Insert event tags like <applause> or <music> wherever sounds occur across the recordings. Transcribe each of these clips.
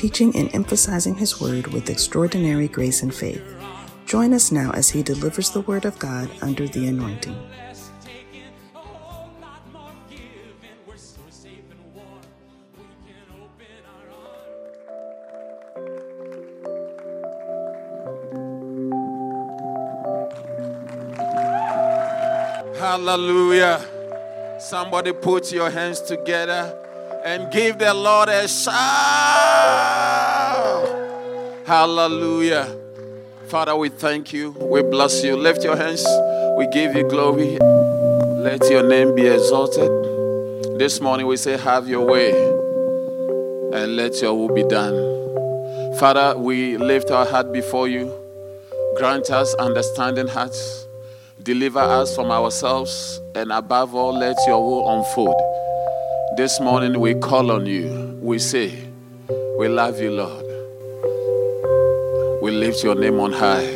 teaching and emphasizing His Word with extraordinary grace and faith. Join us now as he delivers the Word of God under the anointing. Hallelujah. Somebody put your hands together and give the Lord a shout. Hallelujah. Father, we thank you. We bless you. Lift your hands. We give you glory. Let your name be exalted. This morning we say, Have your way and let your will be done. Father, we lift our heart before you. Grant us understanding hearts. Deliver us from ourselves. And above all, let your will unfold. This morning we call on you. We say, We love you, Lord. We lift your name on high.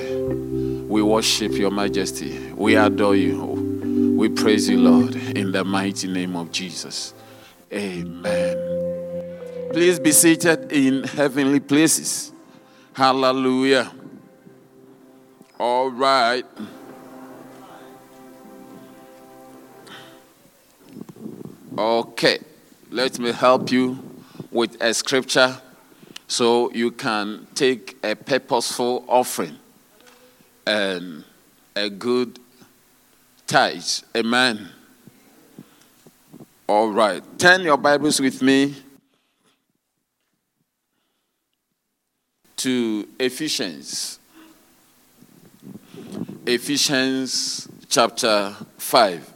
We worship your majesty. We adore you. We praise you, Lord, in the mighty name of Jesus. Amen. Please be seated in heavenly places. Hallelujah. All right. Okay, let me help you with a scripture so you can take a purposeful offering and a good tithe. Amen. All right, turn your Bibles with me to Ephesians. Ephesians chapter 5.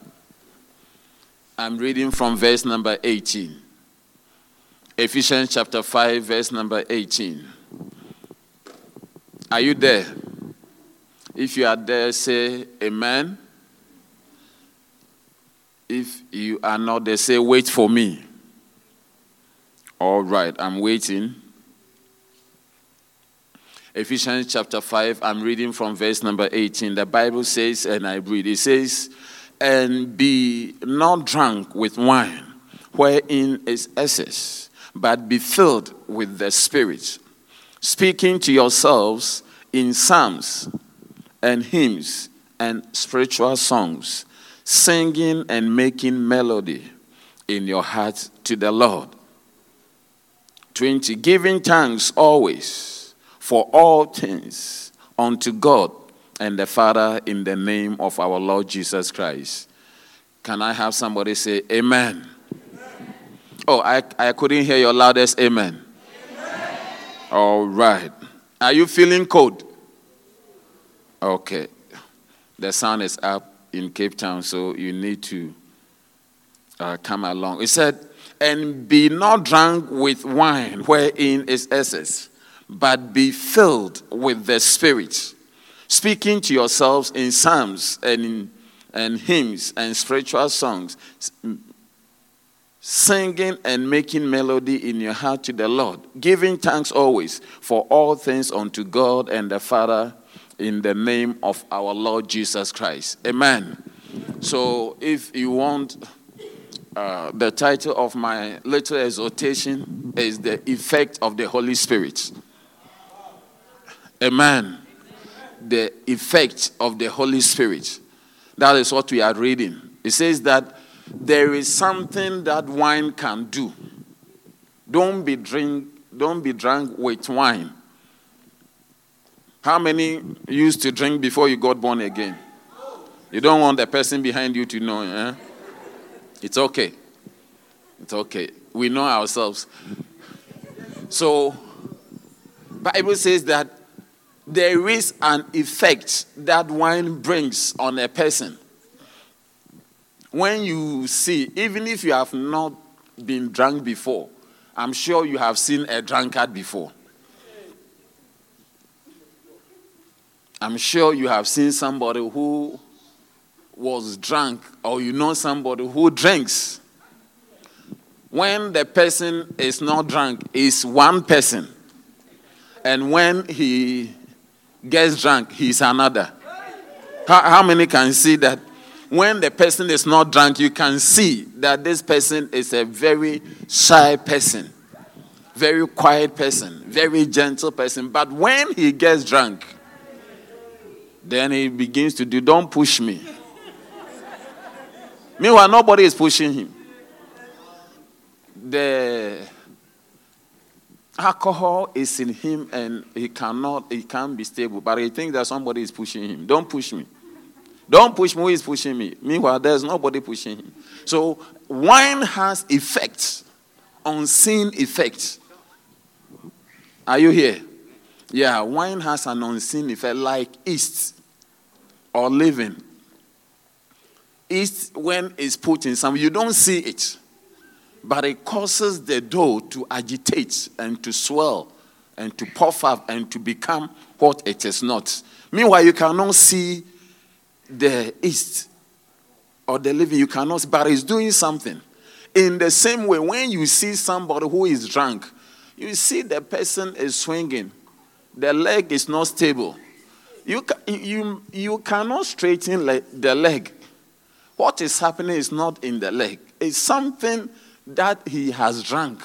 I'm reading from verse number 18. Ephesians chapter 5, verse number 18. Are you there? If you are there, say amen. If you are not there, say wait for me. All right, I'm waiting. Ephesians chapter 5, I'm reading from verse number 18. The Bible says, and I read, it says, and be not drunk with wine, wherein is excess, but be filled with the Spirit, speaking to yourselves in psalms and hymns and spiritual songs, singing and making melody in your heart to the Lord. 20. Giving thanks always for all things unto God and the Father in the name of our Lord Jesus Christ. Can I have somebody say amen? amen. Oh, I, I couldn't hear your loudest amen. amen. All right. Are you feeling cold? Okay. The sun is up in Cape Town, so you need to uh, come along. It said, and be not drunk with wine wherein is excess, but be filled with the Spirit speaking to yourselves in psalms and in and hymns and spiritual songs, singing and making melody in your heart to the Lord, giving thanks always for all things unto God and the Father in the name of our Lord Jesus Christ. Amen. So, if you want, uh, the title of my little exhortation is The Effect of the Holy Spirit. Amen the effect of the Holy Spirit. That is what we are reading. It says that there is something that wine can do. Don't be drink, don't be drunk with wine. How many used to drink before you got born again? You don't want the person behind you to know. Eh? It's okay. It's okay. We know ourselves. So, Bible says that there is an effect that wine brings on a person. When you see, even if you have not been drunk before, I'm sure you have seen a drunkard before. I'm sure you have seen somebody who was drunk, or you know somebody who drinks. When the person is not drunk, is one person. And when he gets drunk, he's another. How, how many can see that? When the person is not drunk, you can see that this person is a very shy person, very quiet person, very gentle person. But when he gets drunk, then he begins to do, Don't push me. Meanwhile, nobody is pushing him. The alcohol is in him and he cannot, he can't be stable. But he thinks that somebody is pushing him. Don't push me. Don't push me. Who is pushing me? Meanwhile, there's nobody pushing him. So wine has effects, unseen effects. Are you here? Yeah, wine has an unseen effect like yeast or leaven. Yeast, when it's put in some, you don't see it, but it causes the dough to agitate and to swell and to puff up and to become what it is not. Meanwhile, you cannot see the east or the living. you cannot, but it's doing something. In the same way, when you see somebody who is drunk, you see the person is swinging, the leg is not stable. You, you, you cannot straighten the leg. What is happening is not in the leg, it's something that he has drunk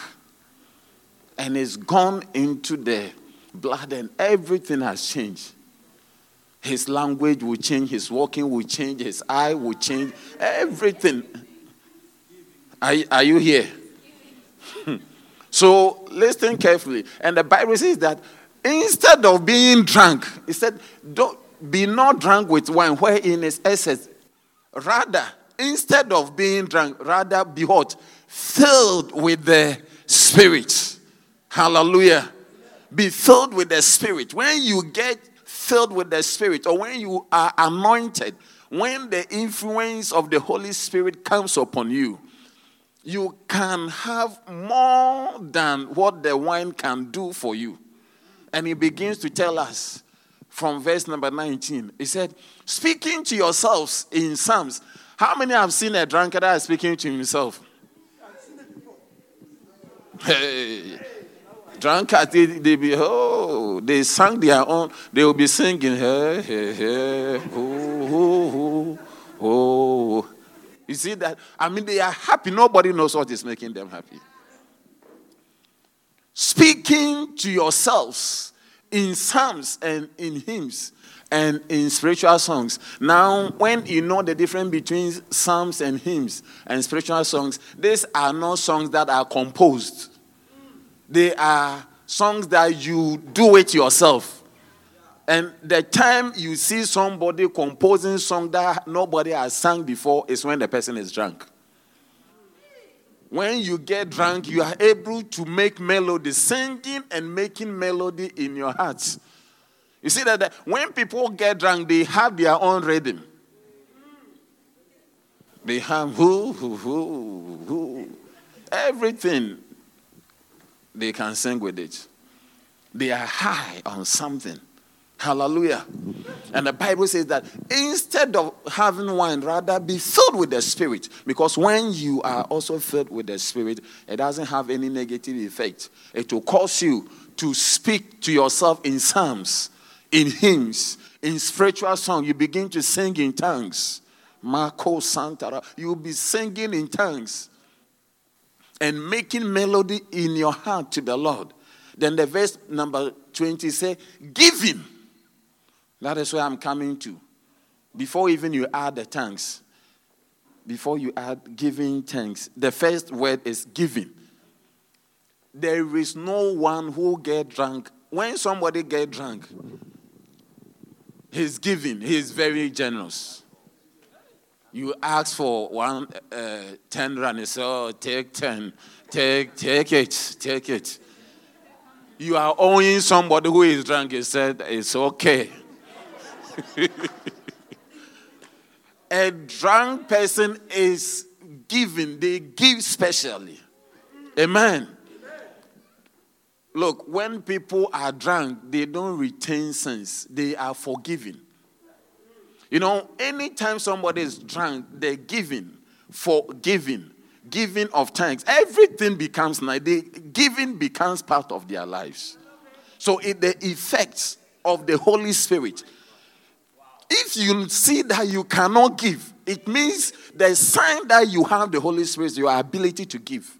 and it's gone into the blood, and everything has changed. His language will change, his walking will change, his eye will change, everything. Are, are you here? <laughs> so listen carefully. And the Bible says that Instead of being drunk, he said, Don't be not drunk with wine wherein is excess. Rather, instead of being drunk, rather be what? Filled with the Spirit. Hallelujah. Be filled with the Spirit. When you get filled with the Spirit, or when you are anointed, when the influence of the Holy Spirit comes upon you, you can have more than what the wine can do for you. And he begins to tell us from verse number 19. He said, Speaking to yourselves in Psalms. How many have seen a drunkard speaking to himself? Hey. Drunkard, they, they be, oh, they sang their own, they will be singing, hey, hey, hey, oh, oh, oh, oh. You see that? I mean, they are happy. Nobody knows what is making them happy speaking to yourselves in psalms and in hymns and in spiritual songs. Now, when you know the difference between psalms and hymns and spiritual songs, these are not songs that are composed. They are songs that you do it yourself. And the time you see somebody composing song that nobody has sung before is when the person is drunk. When you get drunk, you are able to make melody, singing and making melody in your heart. You see that when people get drunk, they have their own rhythm. They have who, who, who, who. Everything they can sing with it. They are high on something. Hallelujah. And the Bible says that instead of having wine, rather be filled with the Spirit. Because when you are also filled with the Spirit, it doesn't have any negative effect. It will cause you to speak to yourself in psalms, in hymns, in spiritual song. You begin to sing in tongues. Marco Santara. You'll be singing in tongues and making melody in your heart to the Lord. Then the verse number 20 say, Giving that is where I'm coming to. Before even you add the thanks, before you add giving thanks, the first word is giving. There is no one who get drunk. When somebody get drunk, he's giving. He's very generous. You ask for one uh, ten rand, he say, "Oh, take ten, take take it, take it." You are owing somebody who is drunk. He said, "It's okay." <laughs> a drunk person is giving, they give specially. Amen. Look, when people are drunk, they don't retain sense, they are forgiven. You know, anytime somebody is drunk, they're giving, forgiving, giving giving of thanks. Everything becomes nice. They, giving becomes part of their lives. So, it, the effects of the Holy Spirit. If you see that you cannot give, it means the sign that you have the Holy Spirit, your ability to give.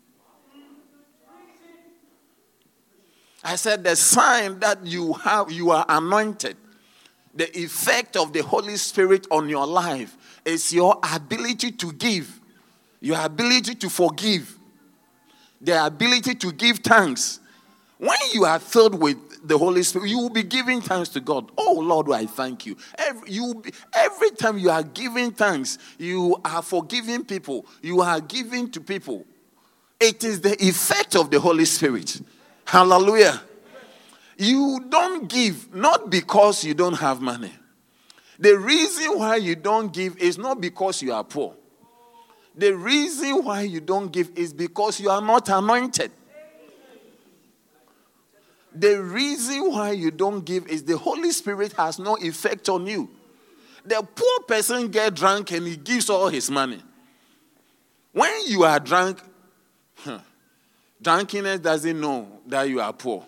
I said the sign that you have, you are anointed. The effect of the Holy Spirit on your life is your ability to give, your ability to forgive, the ability to give thanks. When you are filled with the Holy Spirit, you will be giving thanks to God. Oh Lord, I thank you. Every, you every time you are giving thanks, you are forgiving people, you are giving to people. It is the effect of the Holy Spirit. Hallelujah. You don't give not because you don't have money. The reason why you don't give is not because you are poor. The reason why you don't give is because you are not anointed. The reason why you don't give is the Holy Spirit has no effect on you. The poor person get drunk and he gives all his money. When you are drunk, huh, drunkenness doesn't know that you are poor.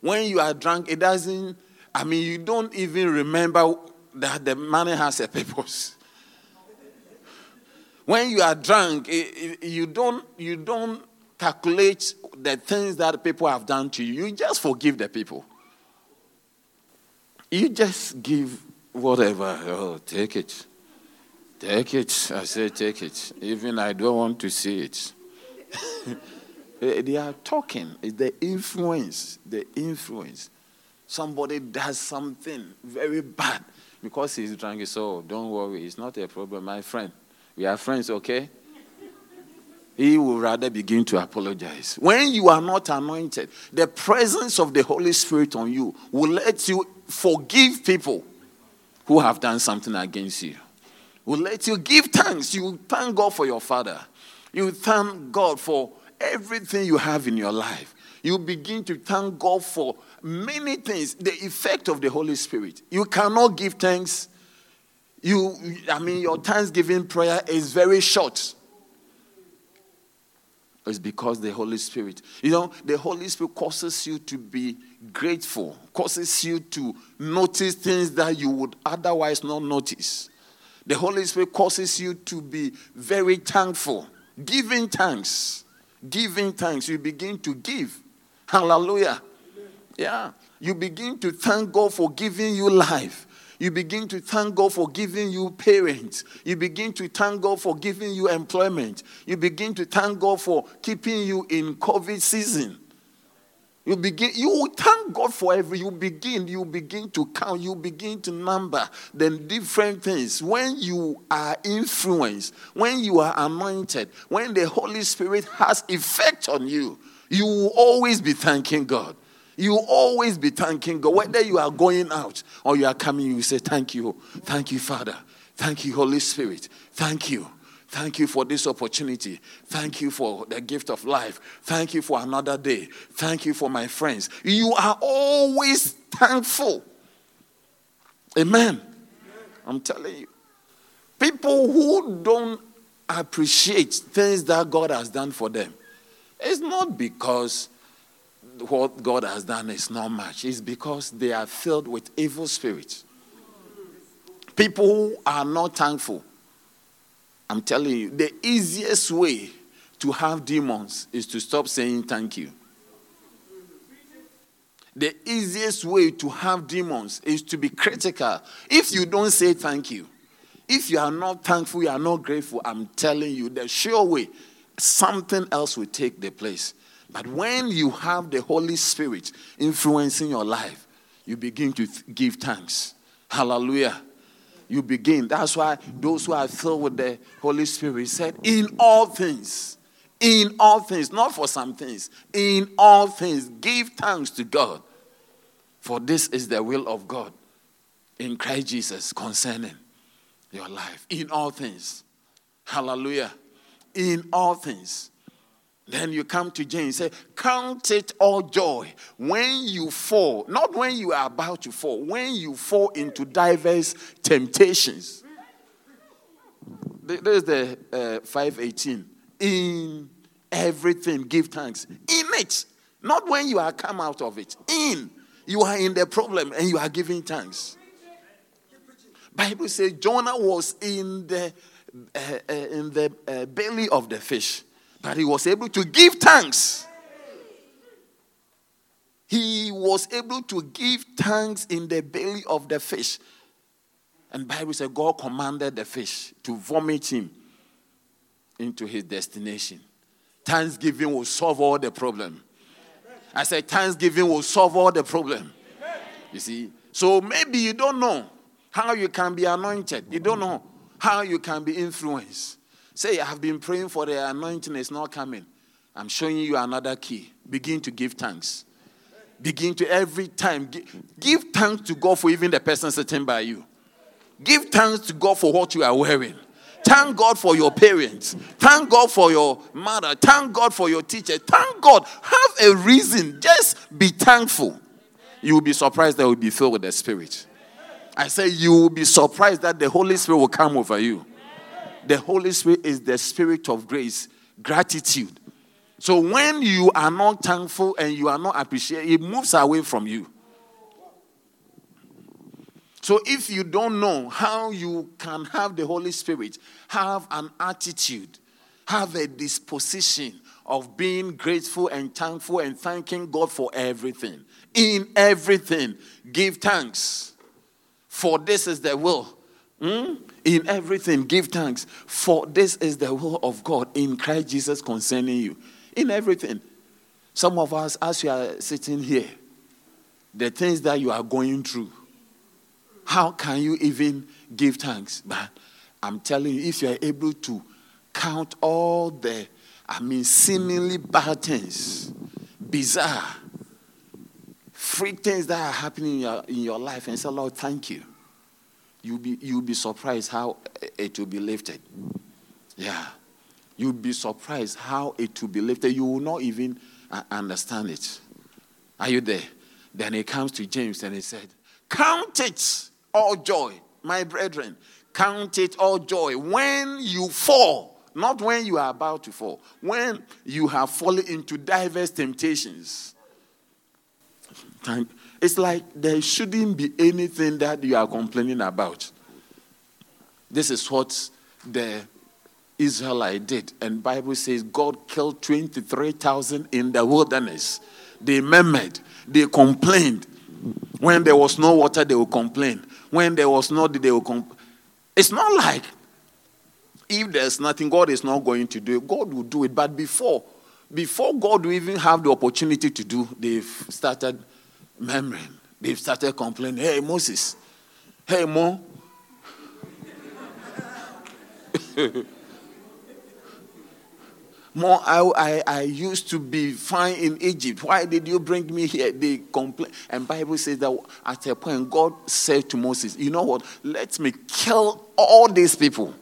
When you are drunk, it doesn't, I mean, you don't even remember that the money has a purpose. When you are drunk, you don't, you don't calculate the things that people have done to you. You just forgive the people. You just give whatever. Oh, take it. Take it. I say, take it. Even I don't want to see it. <laughs> Eh, they are talking. It's the influence. The influence. Somebody does something very bad because he's drunk. So don't worry. It's not a problem, my friend. We are friends, okay? he will rather begin to apologize. When you are not anointed, the presence of the Holy Spirit on you will let you forgive people who have done something against you. Will let you give thanks. You thank God for your father. You thank God for everything you have in your life. You begin to thank God for many things. The effect of the Holy Spirit. You cannot give thanks. You, I mean, your thanksgiving prayer is very short It's because the Holy Spirit. You know, the Holy Spirit causes you to be grateful, causes you to notice things that you would otherwise not notice. The Holy Spirit causes you to be very thankful, giving thanks. Giving thanks. You begin to give. Hallelujah. Yeah. You begin to thank God for giving you life. You begin to thank God for giving you parents. You begin to thank God for giving you employment. You begin to thank God for keeping you in COVID season. You begin, you thank God for every, you begin, you begin to count, you begin to number the different things. When you are influenced, when you are anointed, when the Holy Spirit has effect on you, you will always be thanking God. You always be thanking God. Whether you are going out or you are coming, you say, Thank you. Thank you, Father. Thank you, Holy Spirit. Thank you. Thank you for this opportunity. Thank you for the gift of life. Thank you for another day. Thank you for my friends. You are always thankful. Amen. I'm telling you. People who don't appreciate things that God has done for them, it's not because what God has done is not much. It's because they are filled with evil spirits. People who are not thankful. I'm telling you, the easiest way to have demons is to stop saying thank you. The easiest way to have demons is to be critical. If you don't say thank you, if you are not thankful, you are not grateful, I'm telling you, the sure way, something else will take the place. But when you have the Holy Spirit influencing your life, you begin to th- give thanks. Hallelujah. You begin. That's why those who are filled with the Holy Spirit said, In all things, in all things, not for some things, in all things, give thanks to God. For this is the will of God in Christ Jesus concerning your life. In all things. Hallelujah. In all things. Then you come to James, say, Count it all joy when you fall, not when you are about to fall, when you fall into diverse temptations. There's the uh, 518. In everything, give thanks. In it, not when you are come out of it. In you are in the problem and you are giving thanks. Bible says Jonah was in the uh, uh, in the uh, belly of the fish but he was able to give thanks. He was able to give thanks in the belly of the fish. And Bible says God commanded the fish to vomit him into his destination. Thanksgiving will solve all the problem. I said thanksgiving will solve all the problem. You see? So maybe you don't know how you can be anointed. You don't know how you can be influenced. Say, I have been praying for the anointing, it's not coming. I'm showing you another key. Begin to give thanks. Begin to every time give, give thanks to God for even the person sitting by you. Give thanks to God for what you are wearing. Thank God for your parents. Thank God for your mother. Thank God for your teacher. Thank God. Have a reason. Just be thankful. You will be surprised that will be filled with the Spirit. I say you will be surprised that the Holy Spirit will come over you. The Holy Spirit is the spirit of grace, gratitude. So when you are not thankful and you are not appreciative, it moves away from you. So if you don't know how you can have the Holy Spirit, have an attitude, have a disposition of being grateful and thankful and thanking God for everything. In everything, give thanks. For this is the will Hmm? In everything, give thanks, for this is the will of God in Christ Jesus concerning you. In everything. Some of us, as you are sitting here, the things that you are going through, how can you even give thanks? But I'm telling you, if you are able to count all the, I mean, seemingly bad things, bizarre, freak things that are happening in your, in your life, and say, Lord, thank you you'll be, you'll be surprised how it will be lifted. Yeah. You'll be surprised how it will be lifted. You will not even uh, understand it. Are you there? Then he comes to James and he said, Count it all joy, my brethren. Count it all joy when you fall, not when you are about to fall, when you have fallen into diverse temptations. Time, it's like there shouldn't be anything that you are complaining about. This is what the Israelite did. And Bible says God killed 23,000 in the wilderness. They murmured, they complained. When there was no water, they would complain. When there was no, they would complain. It's not like if there's nothing, God is not going to do it. God will do it. But before, before God will even have the opportunity to do, they've started murmuring. They've started complaining. Hey, Moses. Hey, Mo. <laughs> More, I, I, I used to be fine in Egypt. Why did you bring me here? They complain. And Bible says that at a point, God said to Moses, you know what? Let me kill all these people.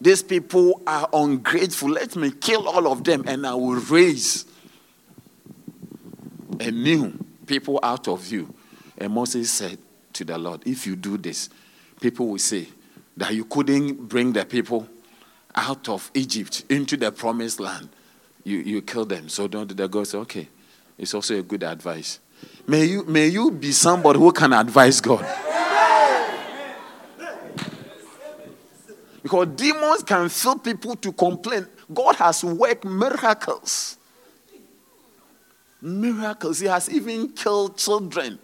These people are ungrateful. Let me kill all of them and I will raise a new people out of you. And Moses said to the Lord, If you do this, people will say that you couldn't bring the people out of Egypt into the promised land. You, you kill them. So don't the God say, Okay, it's also a good advice. May you, may you be somebody who can advise God. Because demons can fill people to complain. God has worked miracles miracles. He has even killed children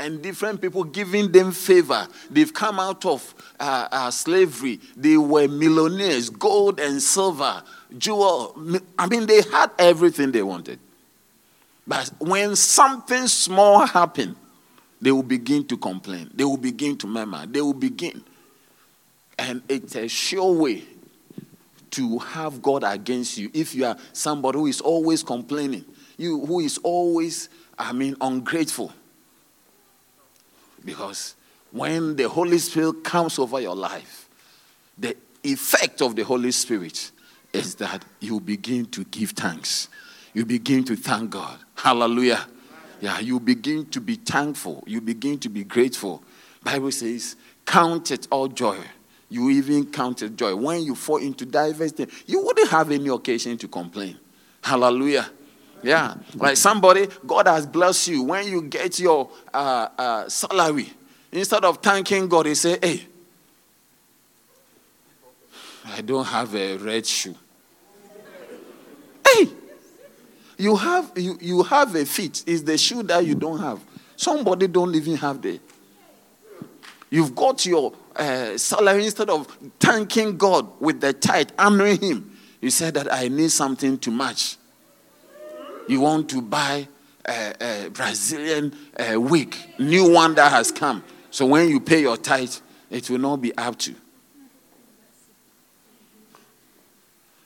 and different people, giving them favor. They've come out of uh, uh, slavery. They were millionaires, gold and silver, jewel. I mean, they had everything they wanted. But when something small happened, they will begin to complain. They will begin to murmur. They will begin. And it's a sure way to have God against you if you are somebody who is always complaining you who is always, I mean, ungrateful. Because when the Holy Spirit comes over your life, the effect of the Holy Spirit is that you begin to give thanks. You begin to thank God. Hallelujah. Yeah, you begin to be thankful. You begin to be grateful. Bible says, count it all joy. You even count it joy. When you fall into diverse things, you wouldn't have any occasion to complain. Hallelujah. Yeah. Like somebody, God has blessed you. When you get your uh, uh, salary, instead of thanking God, they say, hey, I don't have a red shoe. Hey, you have you, you have a feet. It's the shoe that you don't have. Somebody don't even have the. You've got your uh, salary instead of thanking God with the tithe, honoring Him. You said that I need something to match. You want to buy a, a Brazilian uh, wig, new one that has come. So when you pay your tithe, it will not be up to.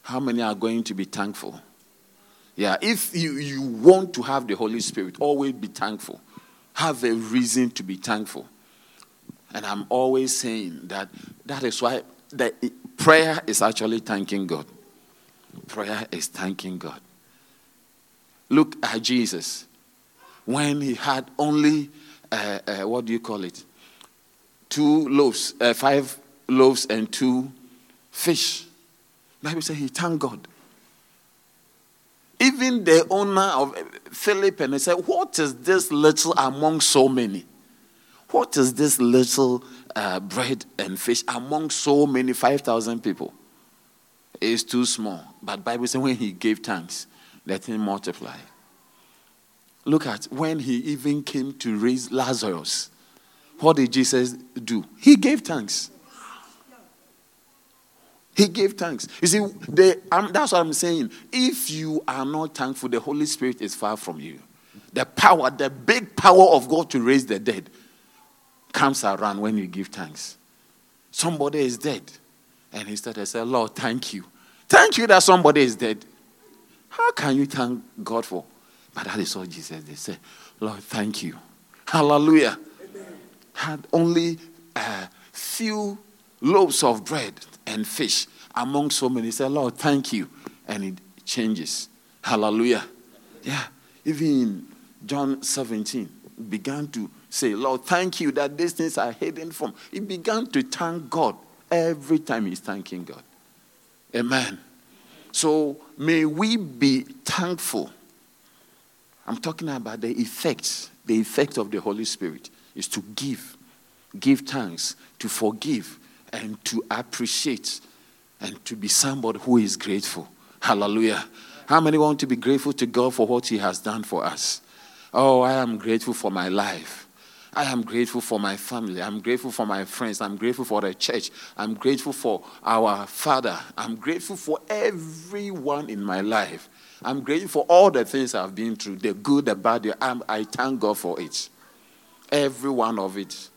How many are going to be thankful? Yeah, if you, you want to have the Holy Spirit, always be thankful. Have a reason to be thankful. And I'm always saying that that is why the prayer is actually thanking God. Prayer is thanking God. Look at Jesus. When he had only, uh, uh, what do you call it? Two loaves, uh, five loaves and two fish. Bible says he thanked God. Even the owner of Philip and he said, What is this little among so many? What is this little uh, bread and fish among so many 5,000 people? It's too small. But Bible says when he gave thanks, let him multiply. Look at when he even came to raise Lazarus. What did Jesus do? He gave thanks. He gave thanks. You see, the, um, that's what I'm saying. If you are not thankful, the Holy Spirit is far from you. The power, the big power of God to raise the dead comes around when you give thanks. Somebody is dead. And he started to say, Lord, thank you. Thank you that somebody is dead. How can you thank God for? But that is what Jesus they say, Lord, thank you. Hallelujah. Amen. Had only a few loaves of bread and fish among so many. Said, Lord, thank you. And it changes. Hallelujah. Yeah. Even John 17, began to say, Lord, thank you that these things are hidden from. He began to thank God every time he's thanking God. Amen. So may we be thankful. I'm talking about the effects. The effect of the Holy Spirit is to give, give thanks, to forgive, and to appreciate and to be somebody who is grateful. Hallelujah. How many want to be grateful to God for what He has done for us? Oh, I am grateful for my life. I am grateful for my family. I'm grateful for my friends. I'm grateful for the church. I'm grateful for our Father. I'm grateful for everyone in my life. I'm grateful for all the things I've been through the good, the bad. The, I thank God for it. Every one of it.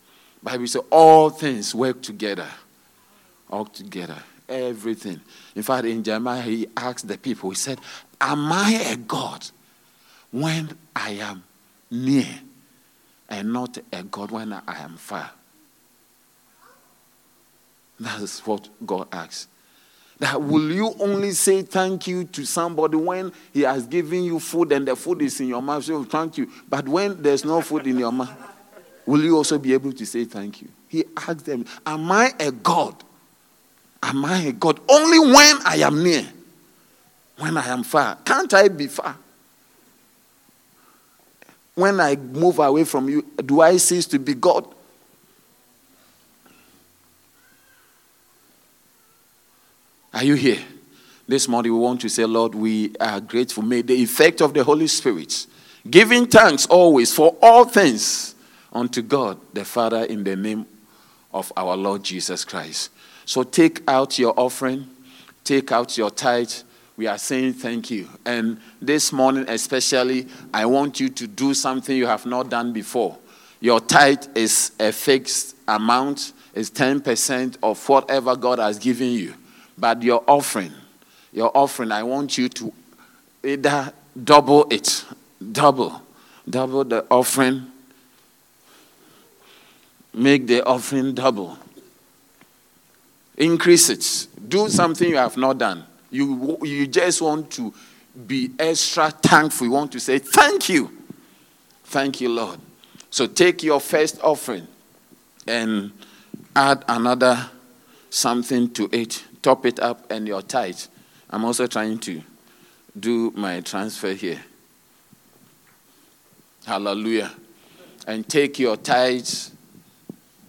Bible says all things work together all together. Everything. In fact, in Jeremiah, he asked the people, he said, Am I a God when I am near and not a God when I am far? That's what God asks. That will you only say thank you to somebody when he has given you food and the food is in your mouth? So oh, thank you. But when there's no food in your mouth, will you also be able to say thank you? He asked them, Am I a God Am I a God? Only when I am near. When I am far. Can't I be far? When I move away from you, do I cease to be God? Are you here? This morning we want to say, Lord, we are grateful. May the effect of the Holy Spirit, giving thanks always for all things unto God the Father in the name of our Lord Jesus Christ. So take out your offering, take out your tithe. We are saying thank you. And this morning, especially, I want you to do something you have not done before. Your tithe is a fixed amount, it's 10% of whatever God has given you. But your offering, your offering, I want you to either double it, double, double the offering, make the offering double. Increase it. Do something you have not done. You, you just want to be extra thankful. You want to say, Thank you. Thank you, Lord. So take your first offering and add another something to it, top it up, and your tithe. I'm also trying to do my transfer here. Hallelujah. And take your tithes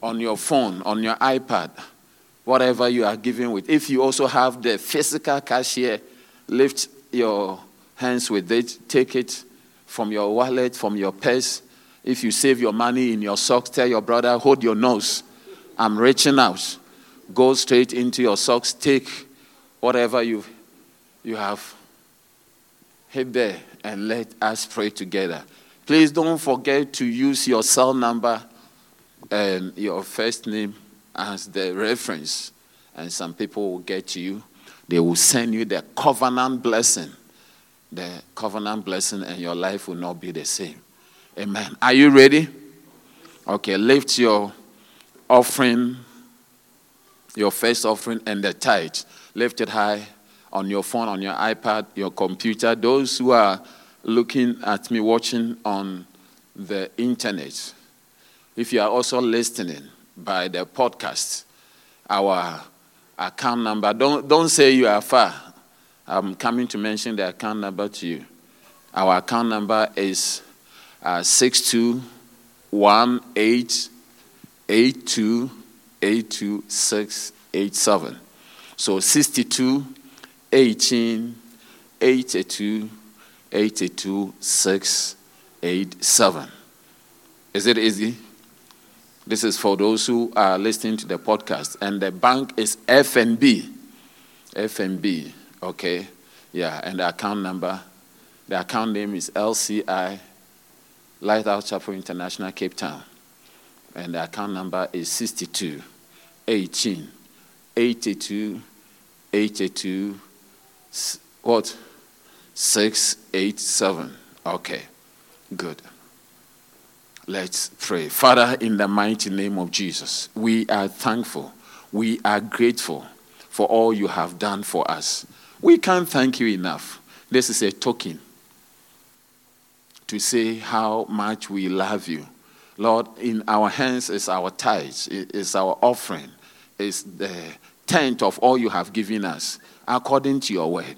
on your phone, on your iPad, whatever you are giving with. If you also have the physical cashier, lift your hands with it, take it from your wallet, from your purse. If you save your money in your socks, tell your brother, hold your nose. I'm reaching out. Go straight into your socks, take whatever you, you have hit there, and let us pray together. Please don't forget to use your cell number and your first name as the reference, and some people will get you. They will send you the covenant blessing. The covenant blessing, and your life will not be the same. Amen. Are you ready? Okay, lift your offering, your first offering, and the tithe. Lift it high on your phone, on your iPad, your computer. Those who are looking at me, watching on the internet, if you are also listening by the podcast, our account number, don't, don't say you are far. I'm coming to mention the account number to you. Our account number is uh, 6218828287. So 62 18 82 82 687. Is it easy? This is for those who are listening to the podcast. And the bank is FNB. FNB, okay? Yeah, and the account number, the account name is LCI Lighthouse Chapel International, Cape Town. And the account number is 62 18 82 82 what? 687. Okay, good. Let's pray. Father, in the mighty name of Jesus, we are thankful. We are grateful for all you have done for us. We can't thank you enough. This is a token to say how much we love you. Lord, in our hands is our tithes, is our offering, is the tenth of all you have given us, according to your word.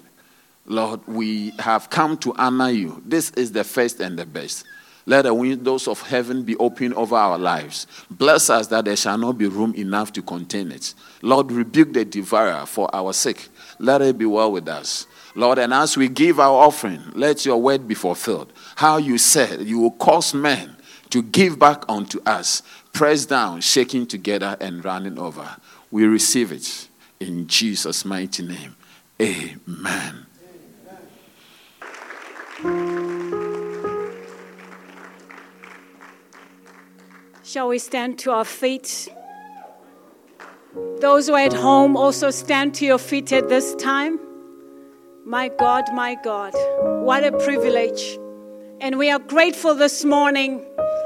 Lord, we have come to honor you. This is the first and the best. Let the windows of heaven be open over our lives. Bless us that there shall not be room enough to contain it. Lord, rebuke the devourer for our sake. Let it be well with us. Lord, and as we give our offering, let your word be fulfilled. How you said you will cause men to give back unto us, pressed down, shaking together, and running over. We receive it in Jesus' mighty name. Amen. Shall we stand to our feet? Those who are at home also stand to your feet at this time. My God, my God, what a privilege. And we are grateful this morning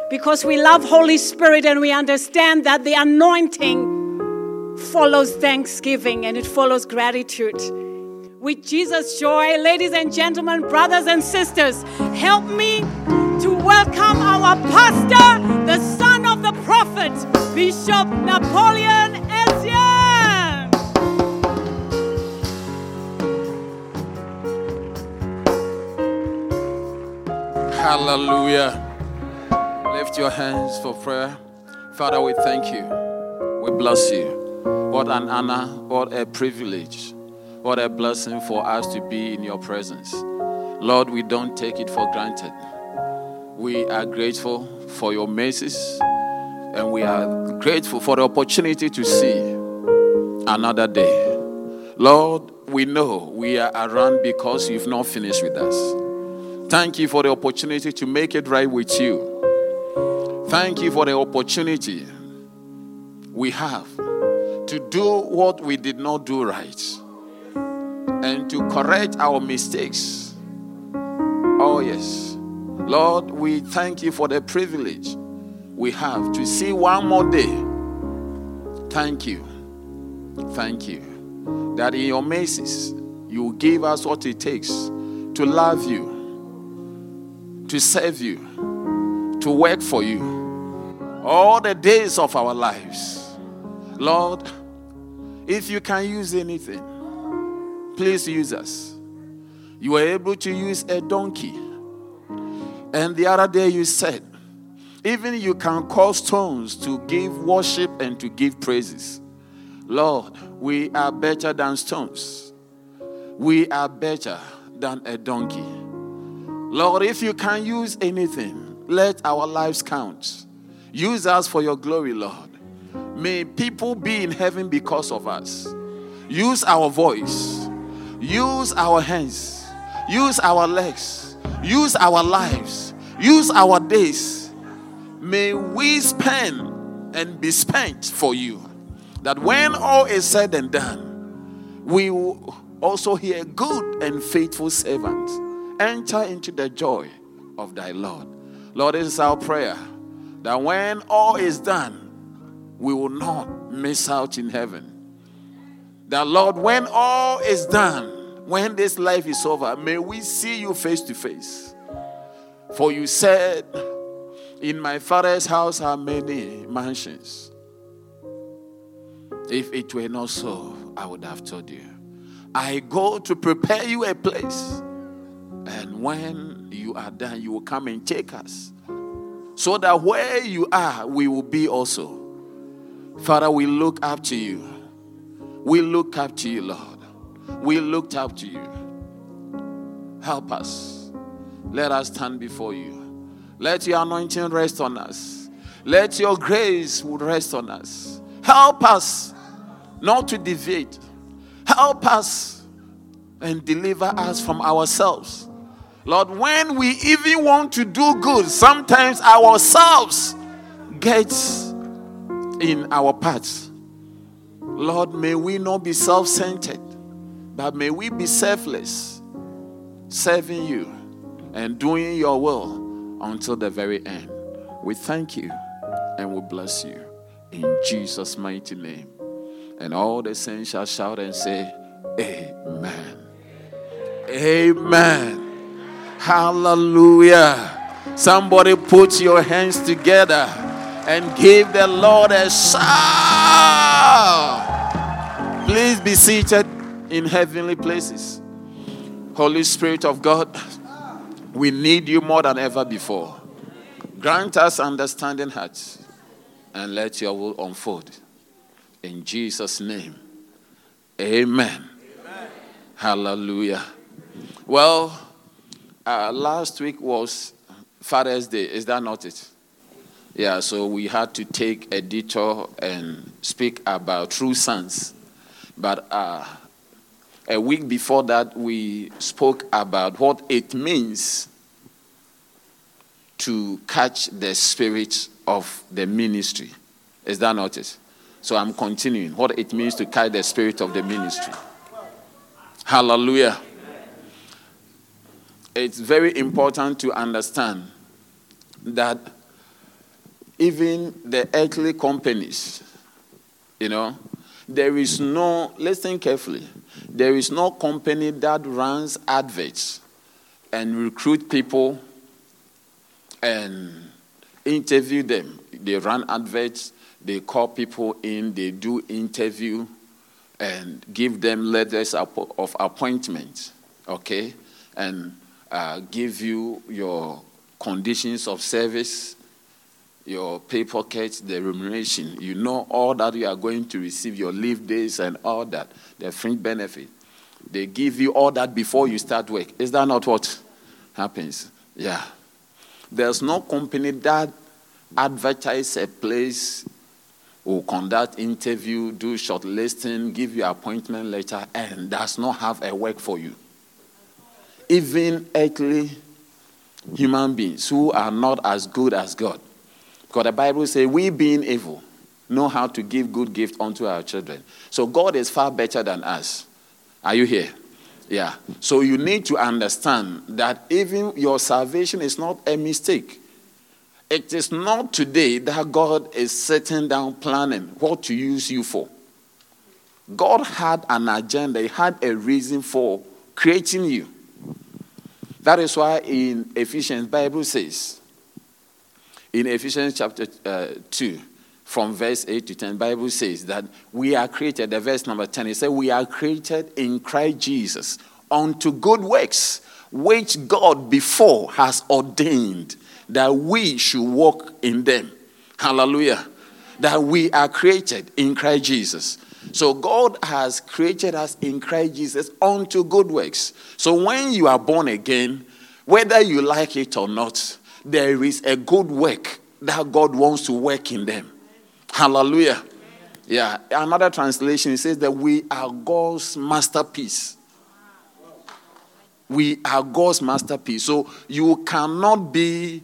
because we love Holy Spirit and we understand that the anointing follows thanksgiving and it follows gratitude. With Jesus' joy, ladies and gentlemen, brothers and sisters, help me to welcome our pastor, Bishop Napoleon Essien. Hallelujah. Lift your hands for prayer. Father, we thank you. We bless you. What an honor, what a privilege, what a blessing for us to be in your presence. Lord, we don't take it for granted. We are grateful for your mercies and we are grateful for the opportunity to see another day. Lord, we know we are around because you've not finished with us. Thank you for the opportunity to make it right with you. Thank you for the opportunity we have to do what we did not do right and to correct our mistakes. Oh, yes. Lord, we thank you for the privilege we have to see one more day. Thank you. Thank you. That in your mercies, you give us what it takes to love you, to serve you, to work for you all the days of our lives. Lord, if you can use anything, please use us. You were able to use a donkey. And the other day you said, even you can cause stones to give worship and to give praises. Lord, we are better than stones. We are better than a donkey. Lord, if you can use anything, let our lives count. Use us for your glory, Lord. May people be in heaven because of us. Use our voice, use our hands, use our legs, use our lives, use our days. May we spend and be spent for you. That when all is said and done, we will also hear good and faithful servant. Enter into the joy of thy Lord. Lord, this is our prayer. That when all is done, we will not miss out in heaven. That, Lord, when all is done, when this life is over, may we see you face to face. For you said, In my father's house are many mansions. If it were not so, I would have told you. I go to prepare you a place. And when you are done, you will come and take us. So that where you are, we will be also. Father, we look up to you. We look up to you, Lord. We looked up to you. Help us. Let us stand before you. Let your anointing rest on us. Let your grace rest on us. Help us not to deviate. Help us and deliver us from ourselves. Lord, when we even want to do good, sometimes ourselves gets in our paths. Lord, may we not be self centered, but may we be selfless, serving you and doing your will until the very end. We thank you and we bless you in Jesus' mighty name. And all the saints shall shout and say, Amen. Amen. Hallelujah. Somebody put your hands together and give the Lord a shout. Please be seated in heavenly places. Holy Spirit of God, we need you more than ever before. Grant us understanding hearts and let your will unfold. In Jesus' name, amen. amen. Hallelujah. Well, uh, last week was Father's Day. Is that not it? Yeah, so we had to take a detour and speak about true sons. But uh, a week before that, we spoke about what it means to catch the spirit of the ministry. Is that not it? So I'm continuing. What it means to catch the spirit of the ministry. Hallelujah. It's very important to understand that even the earthly companies, you know, there is no, listen carefully, there is no company that runs adverts and recruit people and interview them. They run adverts, they call people in, they do interview and give them letters of appointment, okay? And uh, give you your conditions of service your pay pocket, the remuneration. You know all that you are going to receive, your leave days and all that, the fringe benefit. They give you all that before you start work. Is that not what happens? Yeah. There's no company that advertise a place will conduct interview, do shortlisting, give you appointment letter, and does not have a work for you. Even earthly human beings who are not as good as God because the Bible says, we being evil know how to give good gift unto our children. So God is far better than us. Are you here? Yeah. So you need to understand that even your salvation is not a mistake. It is not today that God is sitting down planning what to use you for. God had an agenda, He had a reason for creating you. That is why in Ephesians, Bible says, in Ephesians chapter uh, 2, from verse 8 to 10, Bible says that we are created, the verse number 10, it says, we are created in Christ Jesus unto good works, which God before has ordained that we should walk in them. Hallelujah. That we are created in Christ Jesus. So God has created us in Christ Jesus unto good works. So when you are born again, whether you like it or not, there is a good work that God wants to work in them. Hallelujah. Yeah. Another translation says that we are God's masterpiece. We are God's masterpiece. So you cannot be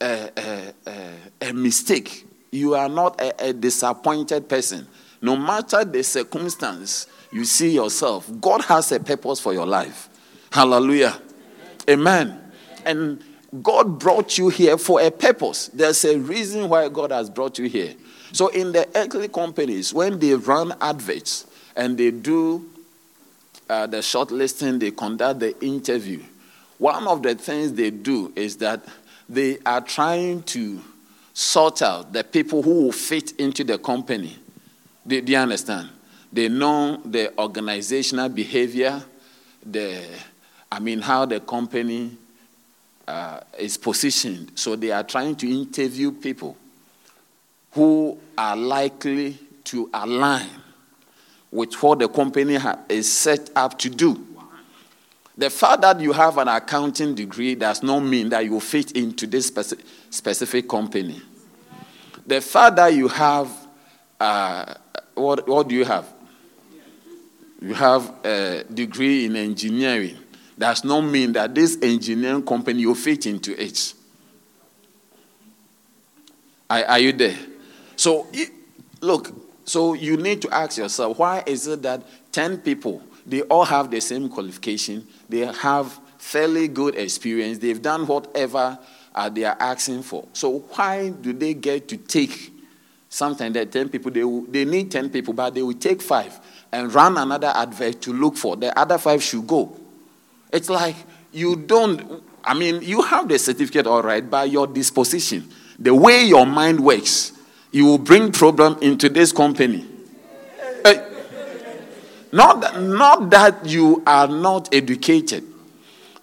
a, a, a, a mistake. You are not a, disappointed person. No matter the circumstance you see yourself, God has a purpose for your life. Hallelujah. Amen. And God brought you here for a purpose. There's a reason why God has brought you here. So, in the earthly companies, when they run adverts and they do uh, the shortlisting, they conduct the interview, one of the things they do is that they are trying to sort out the people who will fit into the company. Do, do you understand? They know the organizational behavior, the, I mean, how the company uh, is positioned. So they are trying to interview people who are likely to align with what the company is set up to do. The fact that you have an accounting degree does not mean that you fit into this speci- specific company. The fact that you have, uh, what, what do you have? You have a degree in engineering does not mean that this engineering company you fit into it. Are, are you there? So, look, so you need to ask yourself why is it that 10 people, they all have the same qualification, they have fairly good experience, they've done whatever uh, they are asking for. So, why do they get to take something that 10 people, they, will, they need 10 people, but they will take five and run another advert to look for. The other five should go. It's like you don't, I mean, you have the certificate all right, but your disposition, the way your mind works, you will bring problem into this company. Uh, not, that, not that you are not educated,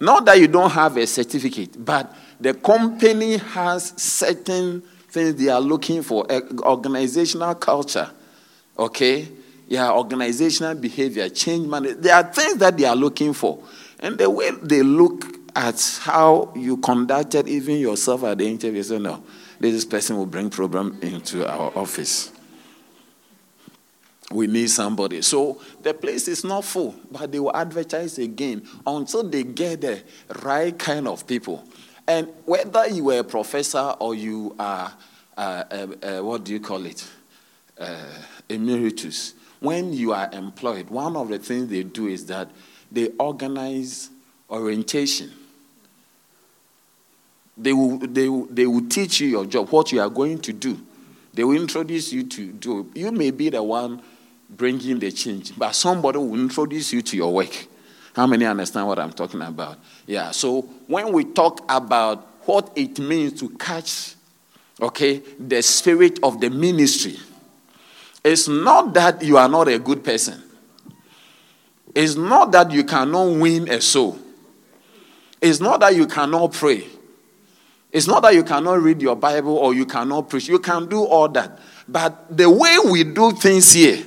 not that you don't have a certificate, but the company has certain things they are looking for uh, organizational culture, okay? Yeah, organizational behavior, change management. There are things that they are looking for. And the way they look at how you conducted even yourself at the interview, say, no, this person will bring problem into our office. We need somebody. So the place is not full, but they will advertise again until they get the right kind of people. And whether you are a professor or you are, uh, uh, uh, what do you call it, uh, emeritus, when you are employed, one of the things they do is that they organize orientation. They will, they, will, they will teach you your job, what you are going to do. They will introduce you to do. You may be the one bringing the change, but somebody will introduce you to your work. How many understand what I'm talking about? Yeah, so when we talk about what it means to catch, okay, the spirit of the ministry, it's not that you are not a good person. It's not that you cannot win a soul. It's not that you cannot pray. It's not that you cannot read your Bible or you cannot preach. You can do all that. But the way we do things here,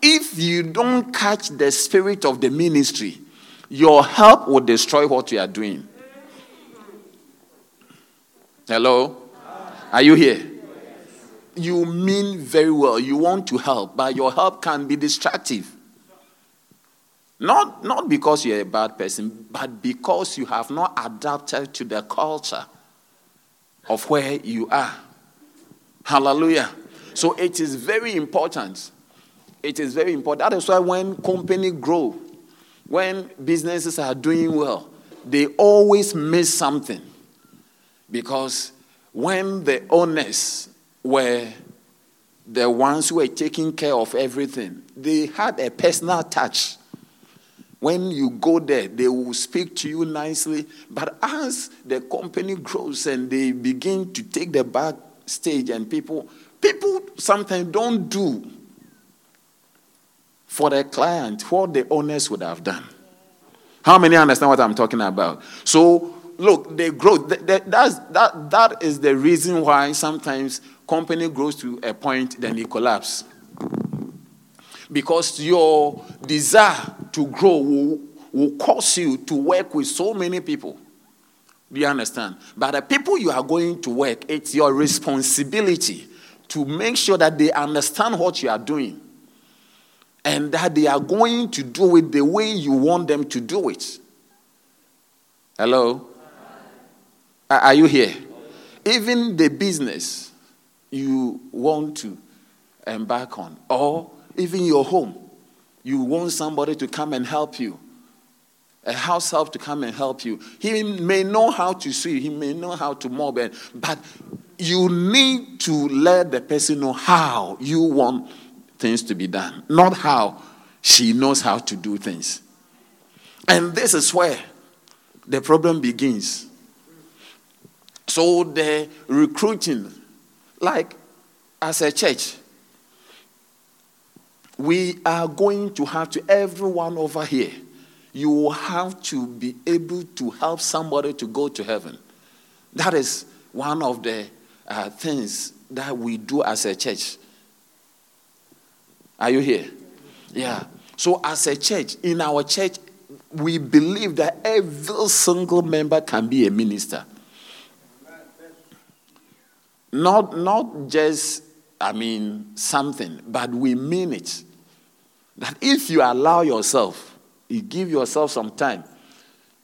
if you don't catch the spirit of the ministry, your help will destroy what you are doing. Hello? Are you here? You mean very well. You want to help, but your help can be destructive. Not, not because you're a bad person, but because you have not adapted to the culture of where you are. Hallelujah. So it is very important. It is very important. That is why when company grow, when businesses are doing well, they always miss something. Because when the owners were the ones who were taking care of everything, they had a personal touch. When you go there, they will speak to you nicely. But as the company grows and they begin to take the back stage, and people, people sometimes don't do for the client what the owners would have done. How many understand what I'm talking about? So, look, the growth, that's, that, that is the reason why sometimes company grows to a point, then it collapses. Because your desire to grow will, will cause you to work with so many people. Do you understand? But the people you are going to work, it's your responsibility to make sure that they understand what you are doing and that they are going to do it the way you want them to do it. Hello? Are you here? Even the business you want to embark on, or even your home, you want somebody to come and help you, a house help to come and help you. He may know how to sweep, he may know how to mob, but you need to let the person know how you want things to be done, not how she knows how to do things. And this is where the problem begins. So, the recruiting, like as a church, we are going to have to, everyone over here, you will have to be able to help somebody to go to heaven. That is one of the uh, things that we do as a church. Are you here? Yeah. So, as a church, in our church, we believe that every single member can be a minister. Not, not just, I mean, something, but we mean it. That if you allow yourself, you give yourself some time,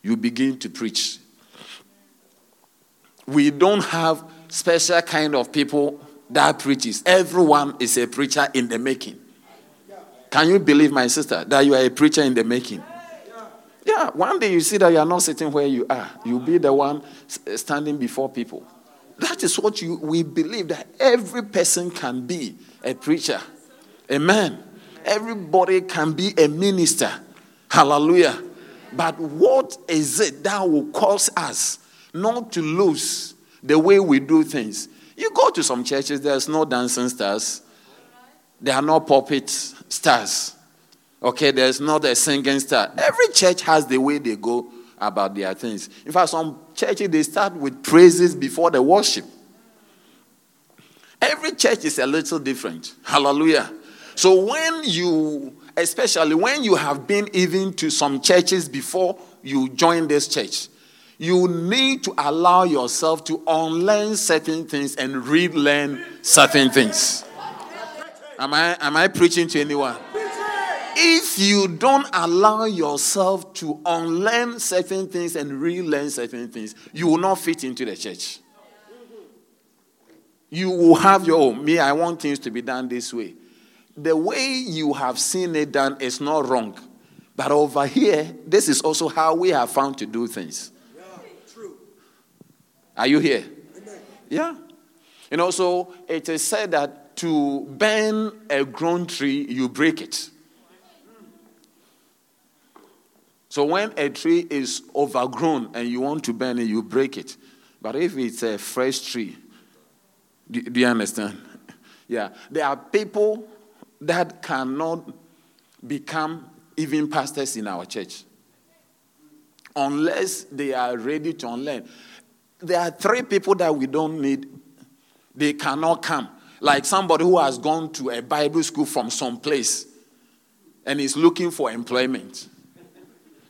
you begin to preach. We don't have special kind of people that preaches. Everyone is a preacher in the making. Can you believe, my sister, that you are a preacher in the making? Yeah, one day you see that you are not sitting where you are. You'll be the one eh, standing before people. That is what you, we believe that every person can be a preacher. Amen. Everybody can be a minister. Hallelujah. But what is it that will cause us not to lose the way we do things? You go to some churches, there's no dancing stars, there are no puppets stars. Okay, there's not a singing star. Every church has the way they go about their things. In fact, some churches they start with praises before the worship. Every church is a little different. Hallelujah. So when you, especially when you have been even to some churches before you join this church, you need to allow yourself to unlearn certain things and relearn certain things. Am I, am I preaching to anyone? If you don't allow yourself to unlearn certain things and relearn certain things, you will not fit into the church. You will have your own. Me, I want things to be done this way. The way you have seen it done is not wrong. But over here, this is also how we have found to do things. Yeah, true. Are you here? Amen. Yeah. And also, it is said that to burn a grown tree, you break it. So when a tree is overgrown and you want to burn it, you break it. But if it's a fresh tree, do, do you understand? <laughs> Yeah. There are people that cannot become even pastors in our church unless they are ready to unlearn. There are three people that we don't need, they cannot come like somebody who has gone to a Bible school from some place and is looking for employment.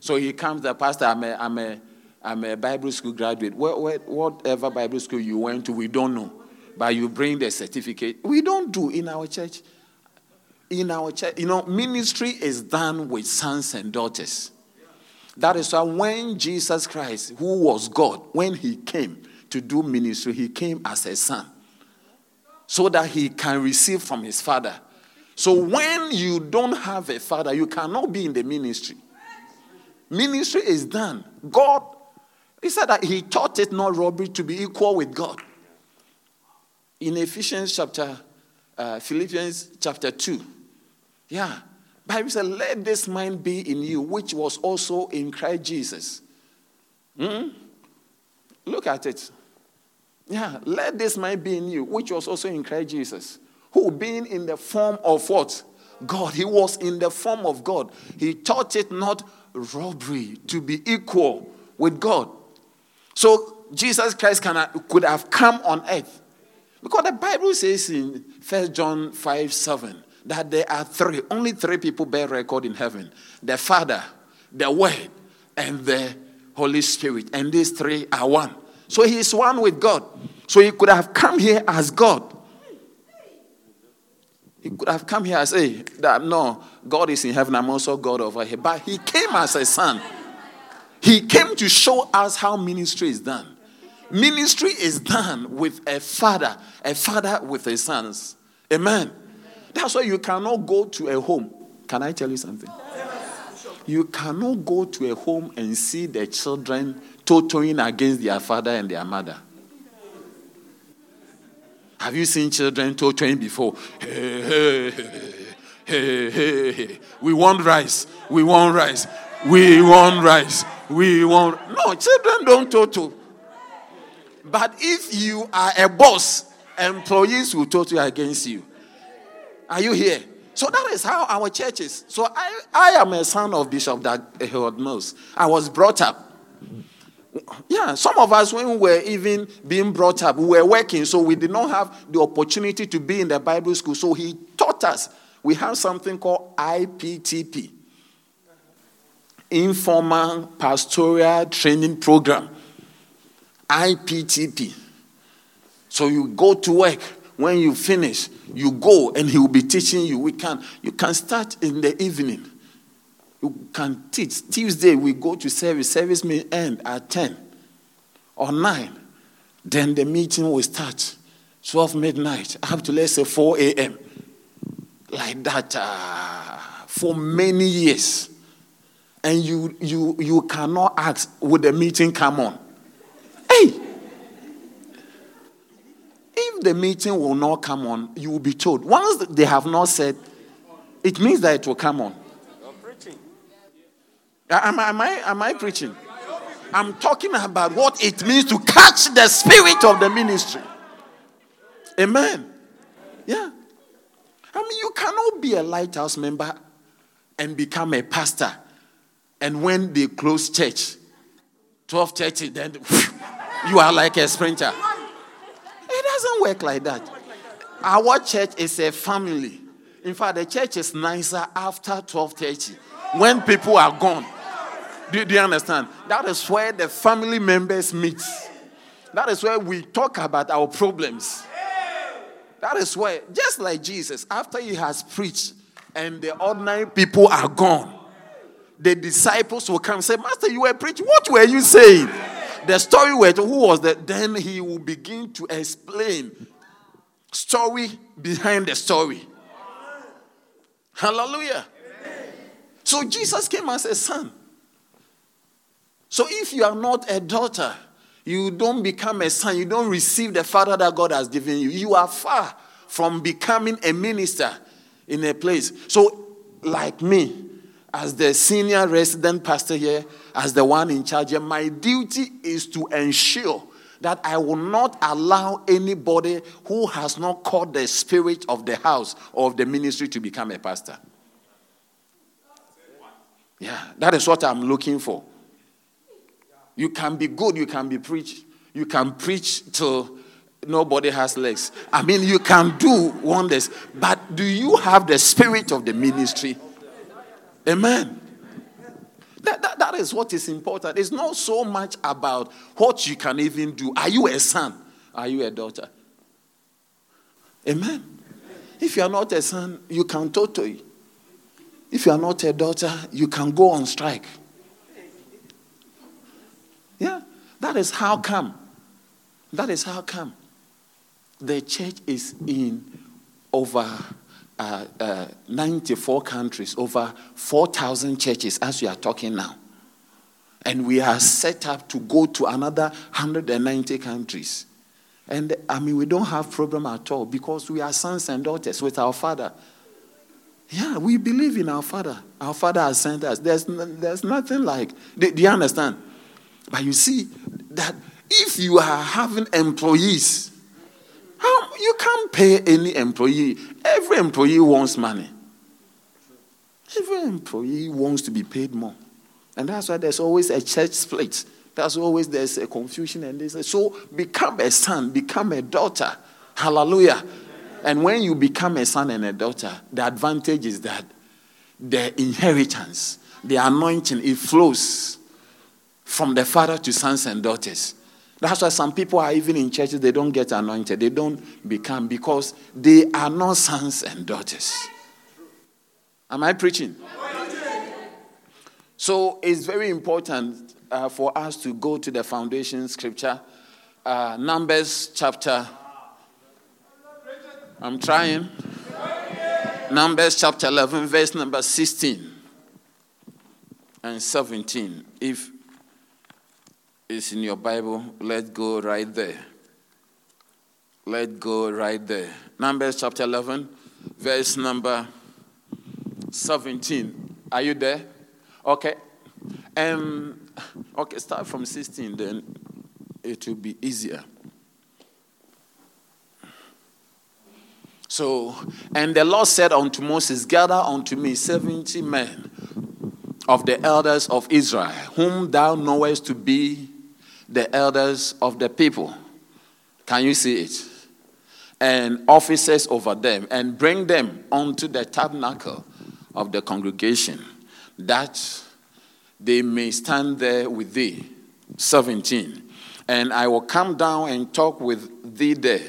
So he comes, the pastor, I'm a, I'm a, I'm a Bible school graduate. Whatever Bible school you went to, we don't know. But you bring the certificate. We don't do in our church. In our church, you know, ministry is done with sons and daughters. That is why when Jesus Christ, who was God, when he came to do ministry, he came as a son so that he can receive from his father. So when you don't have a father, you cannot be in the ministry. Ministry is done. God, he said that he taught it not robbery to be equal with God. In Ephesians chapter uh, Philippians chapter 2. Yeah. Bible says, let this mind be in you, which was also in Christ Jesus. Hmm? Look at it. Yeah, let this mind be in you, which was also in Christ Jesus, who being in the form of what? God. He was in the form of God. He taught it not robbery to be equal with God. So Jesus Christ can, could have come on earth. Because the Bible says in 1 John 5 7 that there are three, only three people bear record in heaven the Father, the Word, and the Holy Spirit. And these three are one. So he is one with God. So he could have come here as God. He could have come here and say that no, God is in heaven, I'm also God over here. But he came as a son. He came to show us how ministry is done. Ministry is done with a father, a father with his sons. Amen. That's why you cannot go to a home. Can I tell you something? You cannot go to a home and see the children toyi-toying against their father and their mother. Have you seen children toyi-toying before? Hey, hey, hey, hey, hey. We want rice. We want rice. We want rice. We want. No, children don't toyi-toyi. But if you are a boss, employees will toyi-toyi against you. Are you here? So that is how our church is. So I, I am a son of Bishop Heward eh, Mills. I was brought up yeah, some of us, when we were even being brought up, we were working, so we did not have the opportunity to be in the Bible school. So he taught us. We have something called IPTP Informal Pastoral Training Program. IPTP. So you go to work. When you finish, you go and he will be teaching you. We can you can start in the evening you can teach. Tuesday, we go to service. Service may end at 10 or 9. Then the meeting will start 12 midnight up to, let's say, 4 a.m. Like that uh, for many years. And you, you, you cannot ask, would the meeting come on? Hey! If the meeting will not come on, you will be told. Once they have not said, it means that it will come on. Am, am, I, am I preaching? I'm talking about what it means to catch the spirit of the ministry. Amen. Yeah. I mean, you cannot be a lighthouse member and become a pastor. And when they close church, 12:30, then <laughs> you are like a sprinter. Doesn't work like that. Our church is a family. In fact, the church is nicer after 12:30 when people are gone. Do, do you understand? That is where the family members meet. That is where we talk about our problems. That is where, just like Jesus, after he has preached and the ordinary people are gone, the disciples will come and say, Master, you were preaching. What were you saying? The story where who was that? Then he will begin to explain story behind the story. Hallelujah. So Jesus came as a son. So if you are not a daughter, you don't become a son, you don't receive the father that God has given you. You are far from becoming a minister in a place. So, like me, as the senior resident pastor here, as the one in charge here, my duty is to ensure that I will not allow anybody who has not caught the spirit of the house or of the ministry to become a pastor. Yeah, that is what I'm looking for. You can be good, you can be preach. You can preach till nobody has legs. I mean, you can do wonders, but do you have the spirit of the ministry? Amen. That, that, that is what is important. It's not so much about what you can even do. Are you a son? Are you a daughter? Amen. If you are not a son, you can totally. If you are not a daughter, you can go on strike. Yeah, that is how come. That is how come. The church is in over uh, uh, 94 countries, over 4,000 churches as we are talking now. And we are set up to go to another 190 countries. And I mean, we don't have problem at all because we are sons and daughters with our father. Yeah, we believe in our father. Our father has sent us. There's, there's nothing like, do, do you understand? But you see that if you are having employees, how, you can't pay any employee. Every employee wants money. Every employee wants to be paid more. And that's why there's always a church split. That's always there's a confusion and this. So become a son, become a daughter. Hallelujah. And when you become a son and a daughter, the advantage is that the inheritance, the anointing, it flows from the father to sons and daughters. That's why some people are even in churches, they don't get anointed. They don't become because they are not sons and daughters. Am I preaching? So it's very important uh, for us to go to the foundation scripture, uh, Numbers chapter. I'm trying. Numbers chapter 11, verse number 16 and 17. If it's in your Bible, let's go right there. Let's go right there. Numbers chapter 11, verse number 17. Are you there? Okay. Um, okay, start from 16, then it will be easier. So, and the Lord said unto Moses, Gather unto me 70 men of the elders of Israel, whom thou knowest to be the elders of the people. Can you see it? And officers over them, and bring them unto the tabernacle of the congregation, that they may stand there with thee. 17. And I will come down and talk with thee there,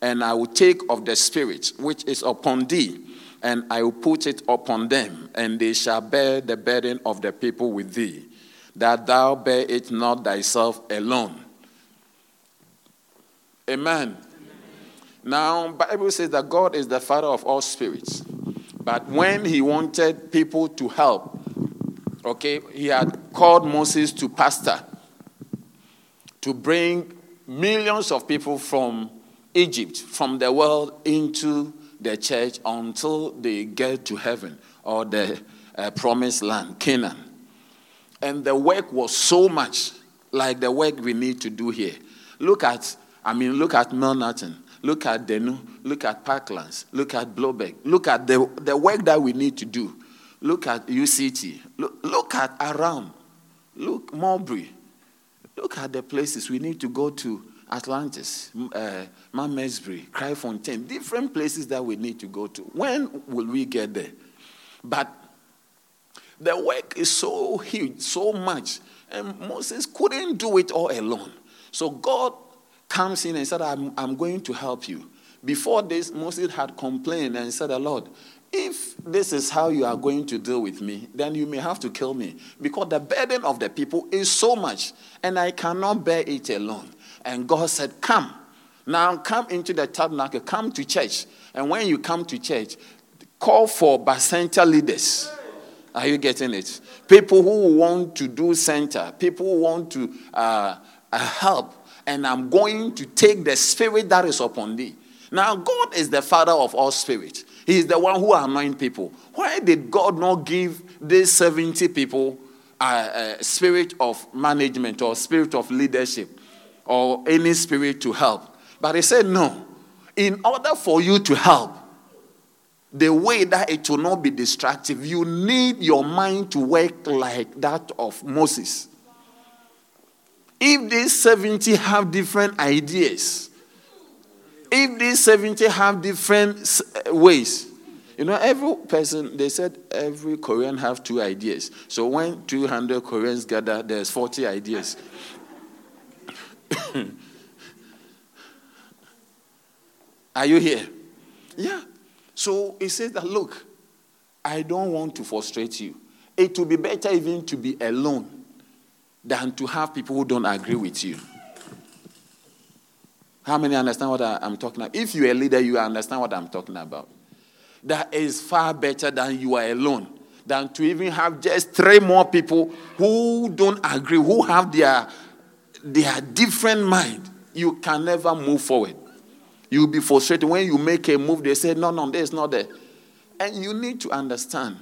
and I will take of the Spirit which is upon thee, and I will put it upon them, and they shall bear the burden of the people with thee, that thou bear it not thyself alone. Amen. Amen. Now, Bible says that God is the Father of all spirits. But when he wanted people to help, okay, he had called Moses to pastor to bring millions of people from Egypt, from the world, into the church until they get to heaven or the uh, promised land, Canaan. And the work was so much like the work we need to do here. Look at, I mean, look at Milnerton. Look at Dunoon. Look at Parklands. Look at Blaauwberg. Look at the, the work that we need to do. Look at UCT. Look, look at around. Look, Mulberry. Look at the places we need to go to Atlantis, uh, Malmesbury, Kraaifontein, different places that we need to go to. When will we get there? But the work is so huge, so much, and Moses couldn't do it all alone. So God comes in and said, I'm, I'm going to help you. Before this, Moses had complained and said, Lord, if this is how you are going to deal with me, then you may have to kill me because the burden of the people is so much and I cannot bear it alone. And God said, Come. Now come into the tabernacle, come to church. And when you come to church, call for center leaders. Are you getting it? People who want to do center, people who want to uh, uh, help and I'm going to take the spirit that is upon thee. Now, God is the father of all spirits. He is the one who anoints people. Why did God not give these 70 people a, a spirit of management or spirit of leadership or any spirit to help? But he said, no. In order for you to help, the way that it will not be destructive, you need your mind to work like that of Moses. If these 70 have different ideas, if these 70 have different uh, ways, you know, every person, they said every Korean have two ideas. So when 200 Koreans gather, there's 40 ideas. <coughs> Are you here? Yeah. So he says that, look, I don't want to frustrate you. It would be better even to be alone than to have people who don't agree with you. How many understand what I, am talking about? If you're a leader, you understand what I'm talking about. That is far better than you are alone, than to even have just three more people who don't agree, who have their, their different mind. you can never move forward. You'll be frustrated when you make a move. They say, No, no, there's not there. And you need to understand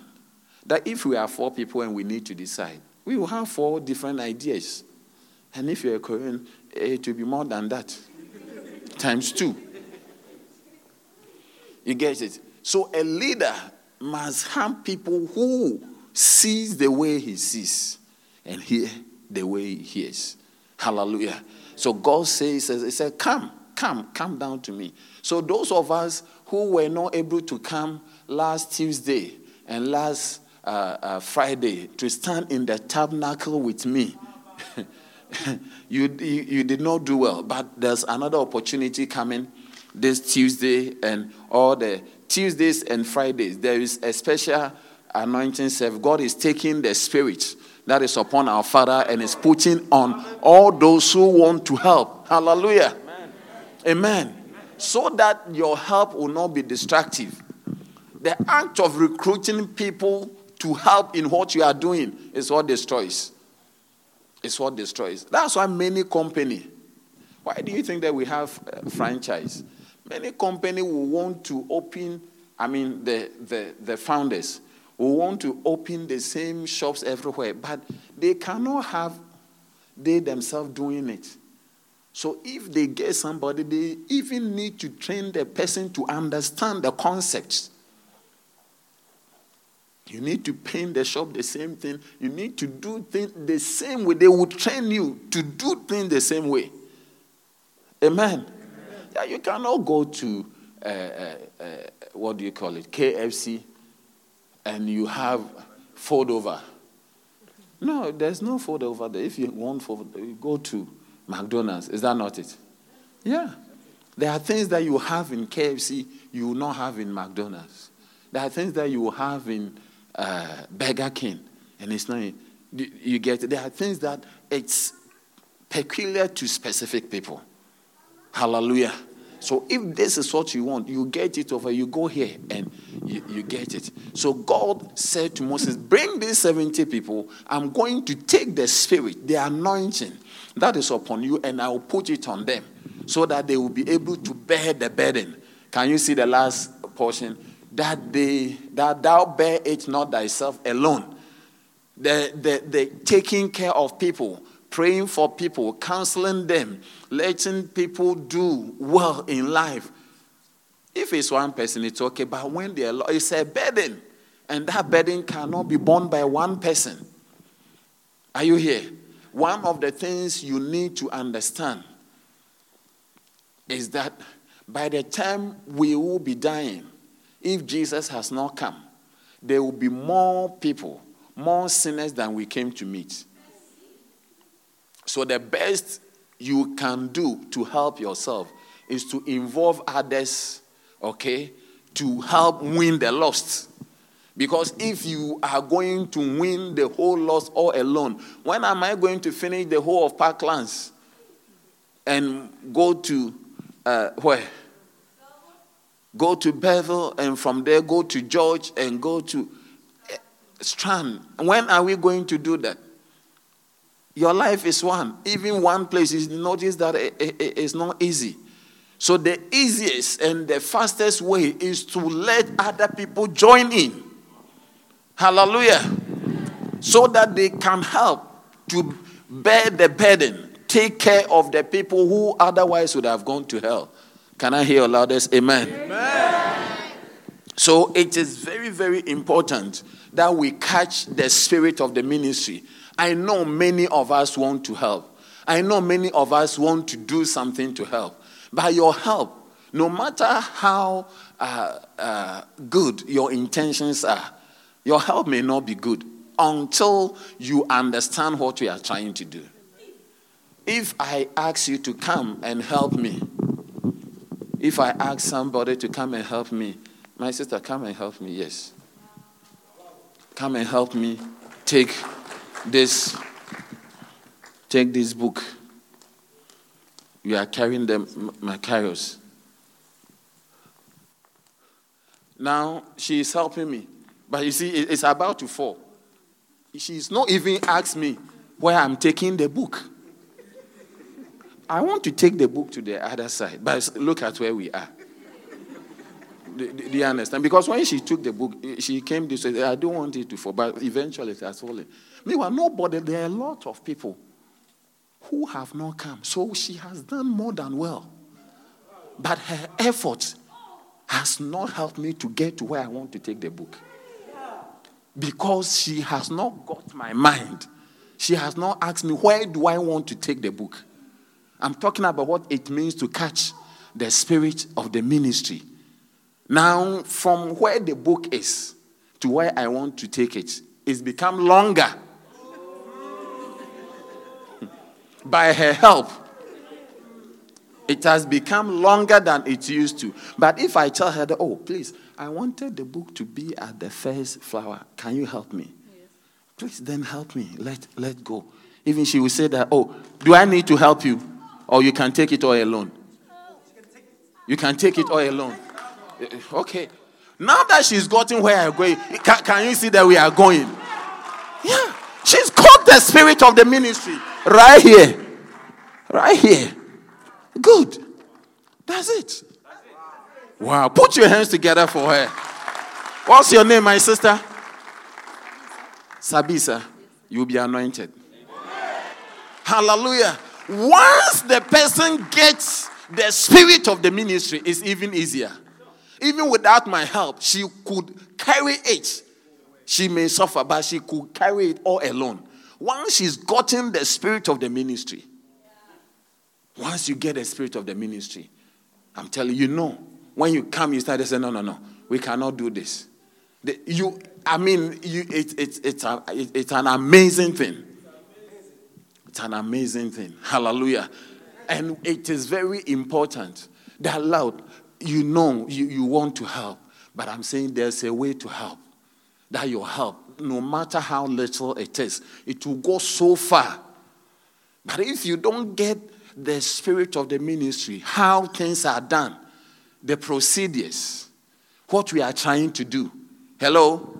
that if we are four people and we need to decide, we will have four different ideas. And if you're a Korean, it will be more than that, times two. You get it? So a leader must have people who sees the way he sees and hear the way he hears. Hallelujah. So God says, He said, Come, come, come down to me. So those of us who were not able to come last Tuesday and last uh, uh, Friday to stand in the tabernacle with me. <laughs> you, you, you did not do well, but there's another opportunity coming this Tuesday and all the Tuesdays and Fridays. There is a special anointing service. God is taking the spirit that is upon our Father and is putting on all those who want to help. Hallelujah. Amen. So that your help will not be destructive. The act of recruiting people to help in what you are doing is what destroys. It's what destroys. That's why many company. Why do you think that we have a franchise? Many company will want to open. I mean, the the, the founders will want to open the same shops everywhere, but they cannot have they themselves doing it. So if they get somebody, they even need to train the person to understand the concepts you need to paint the shop the same thing. You need to do things the same way. They will train you to do things the same way. Amen. Amen. Yeah, you cannot go to uh, uh, uh, what do you call it, KFC, and you have fold over. No, there's no fold over there. If you want fold, you go to McDonald's. Is that not it? Yeah. There are things that you have in KFC you will not have in McDonald's. There are things that you will have in uh, Burger King, and it's not. You get there are things that it's peculiar to specific people. Hallelujah. So if this is what you want, you get it over, you go here and you, you, get it. So God said to Moses, Bring these 70 people. I'm going to take the spirit, the anointing that is upon you, and I will put it on them so that they will be able to bear the burden. Can you see the last portion? that they that thou bear it not thyself alone. The, the, the taking care of people, praying for people, counseling them, letting people do well in life. If it's one person, it's okay. But when they're, it's a burden, and that burden cannot be borne by one person. Are you here? One of the things you need to understand is that by the time we will be dying, if Jesus has not come, there will be more people, more sinners than we came to meet. So, the best you can do to help yourself is to involve others, okay, to help win the lost. Because if you are going to win the whole lost all alone, when am I going to finish the whole of Parklands and go to uh, where? go to Bethel, and from there go to George and go to eh, Strand. When are we going to do that? Your life is one. Even one place, you notice that it's not easy. So the easiest and the fastest way is to let other people join in. Hallelujah. So that they can help to bear the burden, take care of the people who otherwise would have gone to hell. Can I hear loudest amen? amen? So it is very, very important that we catch the spirit of the ministry. I know many of us want to help. I know many of us want to do something to help. By your help, no matter how uh, uh, good your intentions are, your help may not be good until you understand what we are trying to do. If I ask you to come and help me, if I ask somebody to come and help me, my sister, come and help me, yes. Come and help me take this take this book. You are carrying them Macarius. Now she is helping me. But you see, it's about to fall. She's not even asked me where I'm taking the book. I want to take the book to the other side, but look at where we are. Do, do you understand? Because when she took the book, eh, she came to say, I don't want it to fall, but eventually it has fallen. Meanwhile, nobody, there are a lot of people who have not come. So she has done more than well. But her effort has not helped me to get to where I want to take the book. Because she has not got my mind. She has not asked me, where do I want to take the book? I'm talking about what it means to catch the spirit of the ministry. Now, from where the book is to where I want to take it, it's become longer. <laughs> By her help, it has become longer than it used to. But if I tell her that, oh, please, I wanted the book to be at the first flower, can you help me? Yes. Please then help me. Let, let go. Even she will say that, oh, do I need to help you? Or you can take it all alone? You can take it all alone. Eh, eh, okay. Now that she's gotten where I'm going, can, can you see that we are going? Yeah. She's caught the spirit of the ministry right here. Right here. Good. That's it. Wow. Put your hands together for her. What's your name, my sister? Sabisa. You'll be anointed. Hallelujah. Once the person gets the spirit of the ministry, it's even easier. Even without my help, she could carry it. She may suffer, but she could carry it all alone. Once she's gotten the spirit of the ministry, once you get the spirit of the ministry, I'm telling you, you know, when you come, you start to say, no, no, no, we cannot do this. The, you, I mean, you, it, it, it's, a, it, it's an amazing thing. It's an amazing thing. Hallelujah. And it is very important that, loud, you know you, you want to help, but I'm saying there's a way to help. That your help, no matter how little it is, it will go so far. But if you don't get the spirit of the ministry, how things are done, the procedures, what we are trying to do. Hello?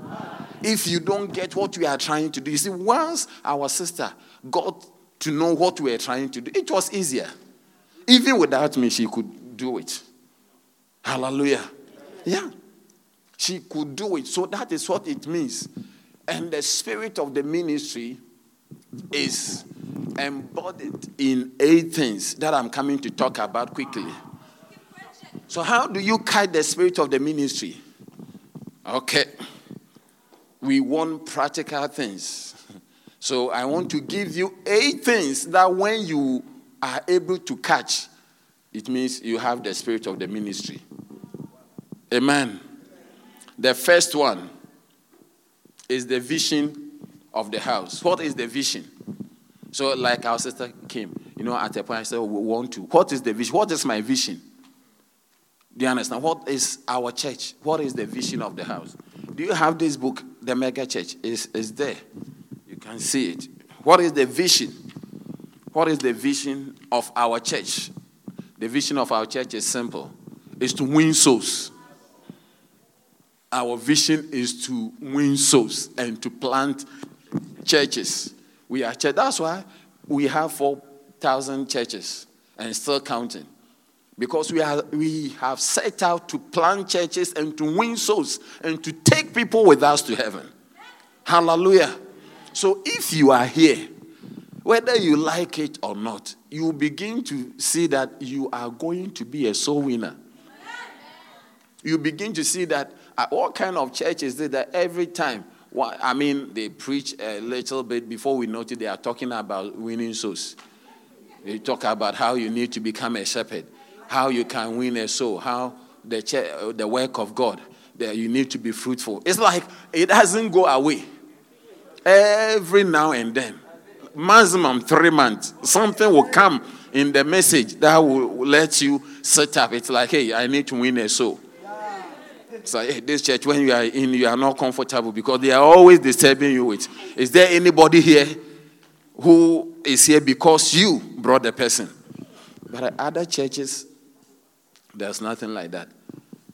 If you don't get what we are trying to do, you see, once our sister got to know what we are trying to do, it was easier. Even without me, she could do it. Hallelujah. Yeah. She could do it. So that is what it means. And the spirit of the ministry is embodied in eight things that I'm coming to talk about quickly. So, how do you catch the spirit of the ministry? Okay. We want practical things. So, I want to give you eight things that when you are able to catch, it means you have the spirit of the ministry. Amen. The first one is the vision of the house. What is the vision? So, like our sister came, you know, at a point I said, we want to. What is the vision? What is my vision? Do you understand? What is our church? What is the vision of the house? Do you have this book, The Mega Church? Is is there? You can see it. What is the vision? What is the vision of our church? The vision of our church is simple. It's to win souls our vision is to win souls and to plant churches. We are church. That's why we have 4,000 churches and still counting. Because we, are, we have set out to plant churches and to win souls and to take people with us to heaven. Hallelujah. So if you are here, whether you like it or not, you begin to see that you are going to be a soul winner. You begin to see that uh, what kind of church is it that every time, well, I mean, they preach a little bit before we notice they are talking about winning souls. They talk about how you need to become a shepherd, how you can win a soul, how the, uh, the work of God, that you need to be fruitful. It's like it doesn't go away. Every now and then, maximum three months, something will come in the message that will let you set up. It's like, hey, I need to win a soul. So hey, this church, when you are in, you are not comfortable because they are always disturbing you with. Is there anybody here who is here because you brought the person? But other churches, there's nothing like that.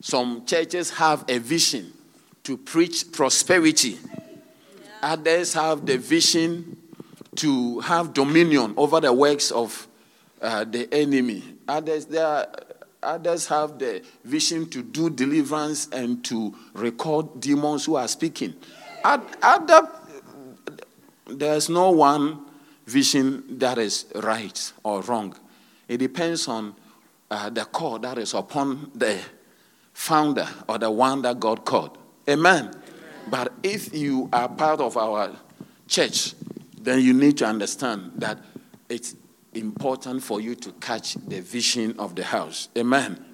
Some churches have a vision to preach prosperity. Others have the vision to have dominion over the works of uh, the enemy. Others, there are, others have the vision to do deliverance and to record demons who are speaking. Other, there's no one vision that is right or wrong. It depends on uh, the call that is upon the founder or the one that God called. Amen. Amen. But if you are part of our church, then you need to understand that it's important for you to catch the vision of the house. Amen. Amen.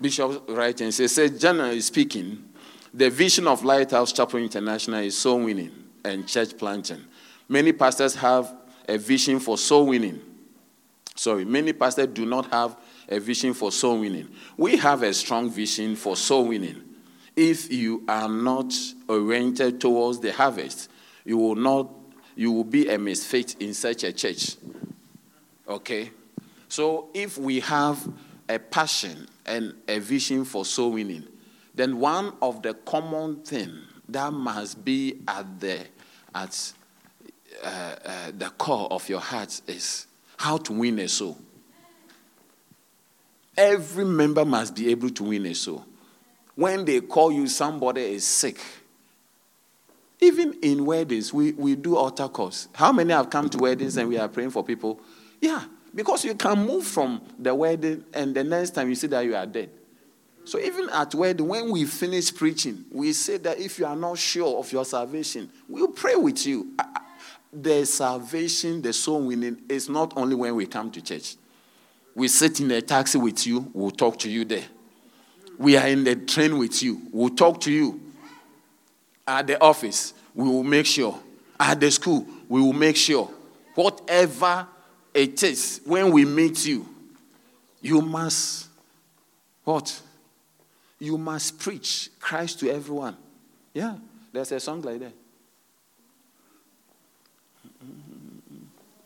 Bishop writing says, says, generally speaking, the vision of Lighthouse Chapel International is soul winning and church planting. Many pastors have a vision for soul winning. Sorry, many pastors do not have a vision for soul winning. We have a strong vision for soul winning. If you are not oriented towards the harvest, you will not you will be a misfit in such a church. Okay? So if we have a passion and a vision for soul winning, then one of the common thing that must be at the at uh, uh, the core of your heart is how to win a soul. Every member must be able to win a soul. When they call you, somebody is sick. Even in weddings, we, we do altar calls. How many have come to weddings and we are praying for people? Yeah, because you can move from the wedding and the next time you see that you are dead. So even at wedding, when we finish preaching, we say that if you are not sure of your salvation, we'll pray with you. The salvation, the soul winning, is not only when we come to church. We sit in a taxi with you, we'll talk to you there. We are in the train with you, we'll talk to you. At the office, we will make sure. At the school, we will make sure. Whatever it is, when we meet you, you must what? You must preach Christ to everyone. Yeah, there's a song like that.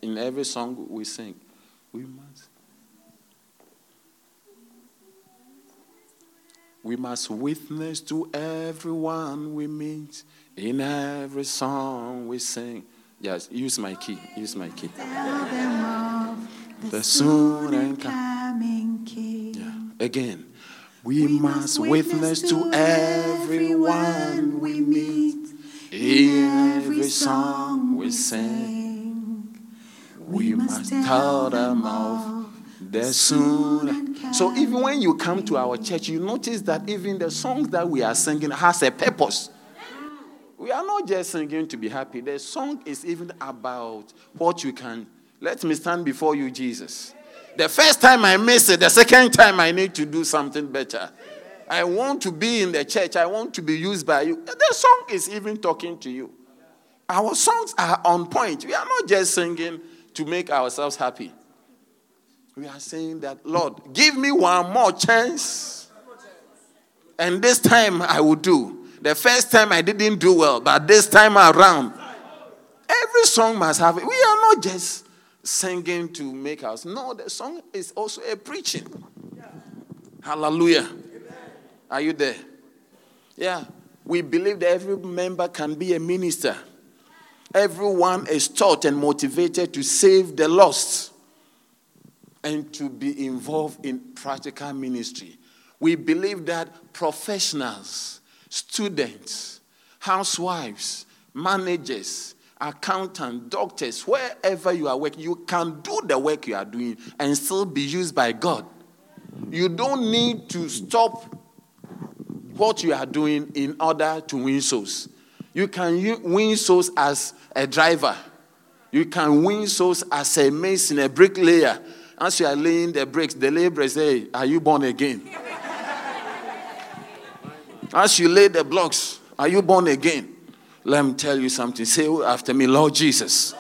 In every song we sing, we must We must witness to everyone we meet in every song we sing. Yes, use my key. Use my key. Tell them of the, the soon and coming King. Yeah. Again. We, we must witness to everyone we meet in every song we sing. We must tell them of the soon so even when you come to our church, you notice that even the songs that we are singing has a purpose. We are not just singing to be happy. The song is even about what you can. Let me stand before you, Jesus. The first time I miss it, the second time I need to do something better. I want to be in the church. I want to be used by you. The song is even talking to you. Our songs are on point. We are not just singing to make ourselves happy. We are saying that, Lord, give me one more chance. And this time I will do. The first time I didn't do well, but this time around, every song must have it. We are not just singing to make us. No, the song is also a preaching. Hallelujah. Are you there? Yeah. We believe that every member can be a minister. Everyone is taught and motivated to save the lost and to be involved in practical ministry. We believe that professionals, students, housewives, managers, accountants, doctors, wherever you are working, you can do the work you are doing and still be used by God. You don't need to stop what you are doing in order to win souls. You can win souls as a driver. You can win souls as a mason, a bricklayer, as you are laying the bricks, the labor say, Are you born again? As you lay the blocks, Are you born again? Let me tell you something. Say after me, Lord Jesus.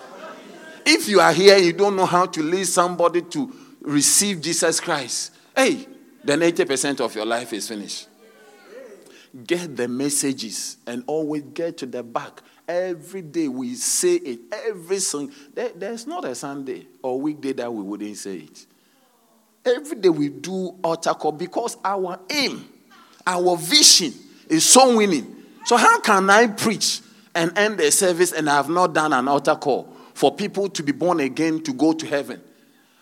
If you are here, you don't know how to lead somebody to receive Jesus Christ, hey, then 80% of your life is finished. Get the messages and always get to the back. Every day we say it. Every song. There, there's not a Sunday or weekday that we wouldn't say it. Every day we do altar call because our aim, our vision is so winning. So how can I preach and end the service and I have not done an altar call for people to be born again to go to heaven?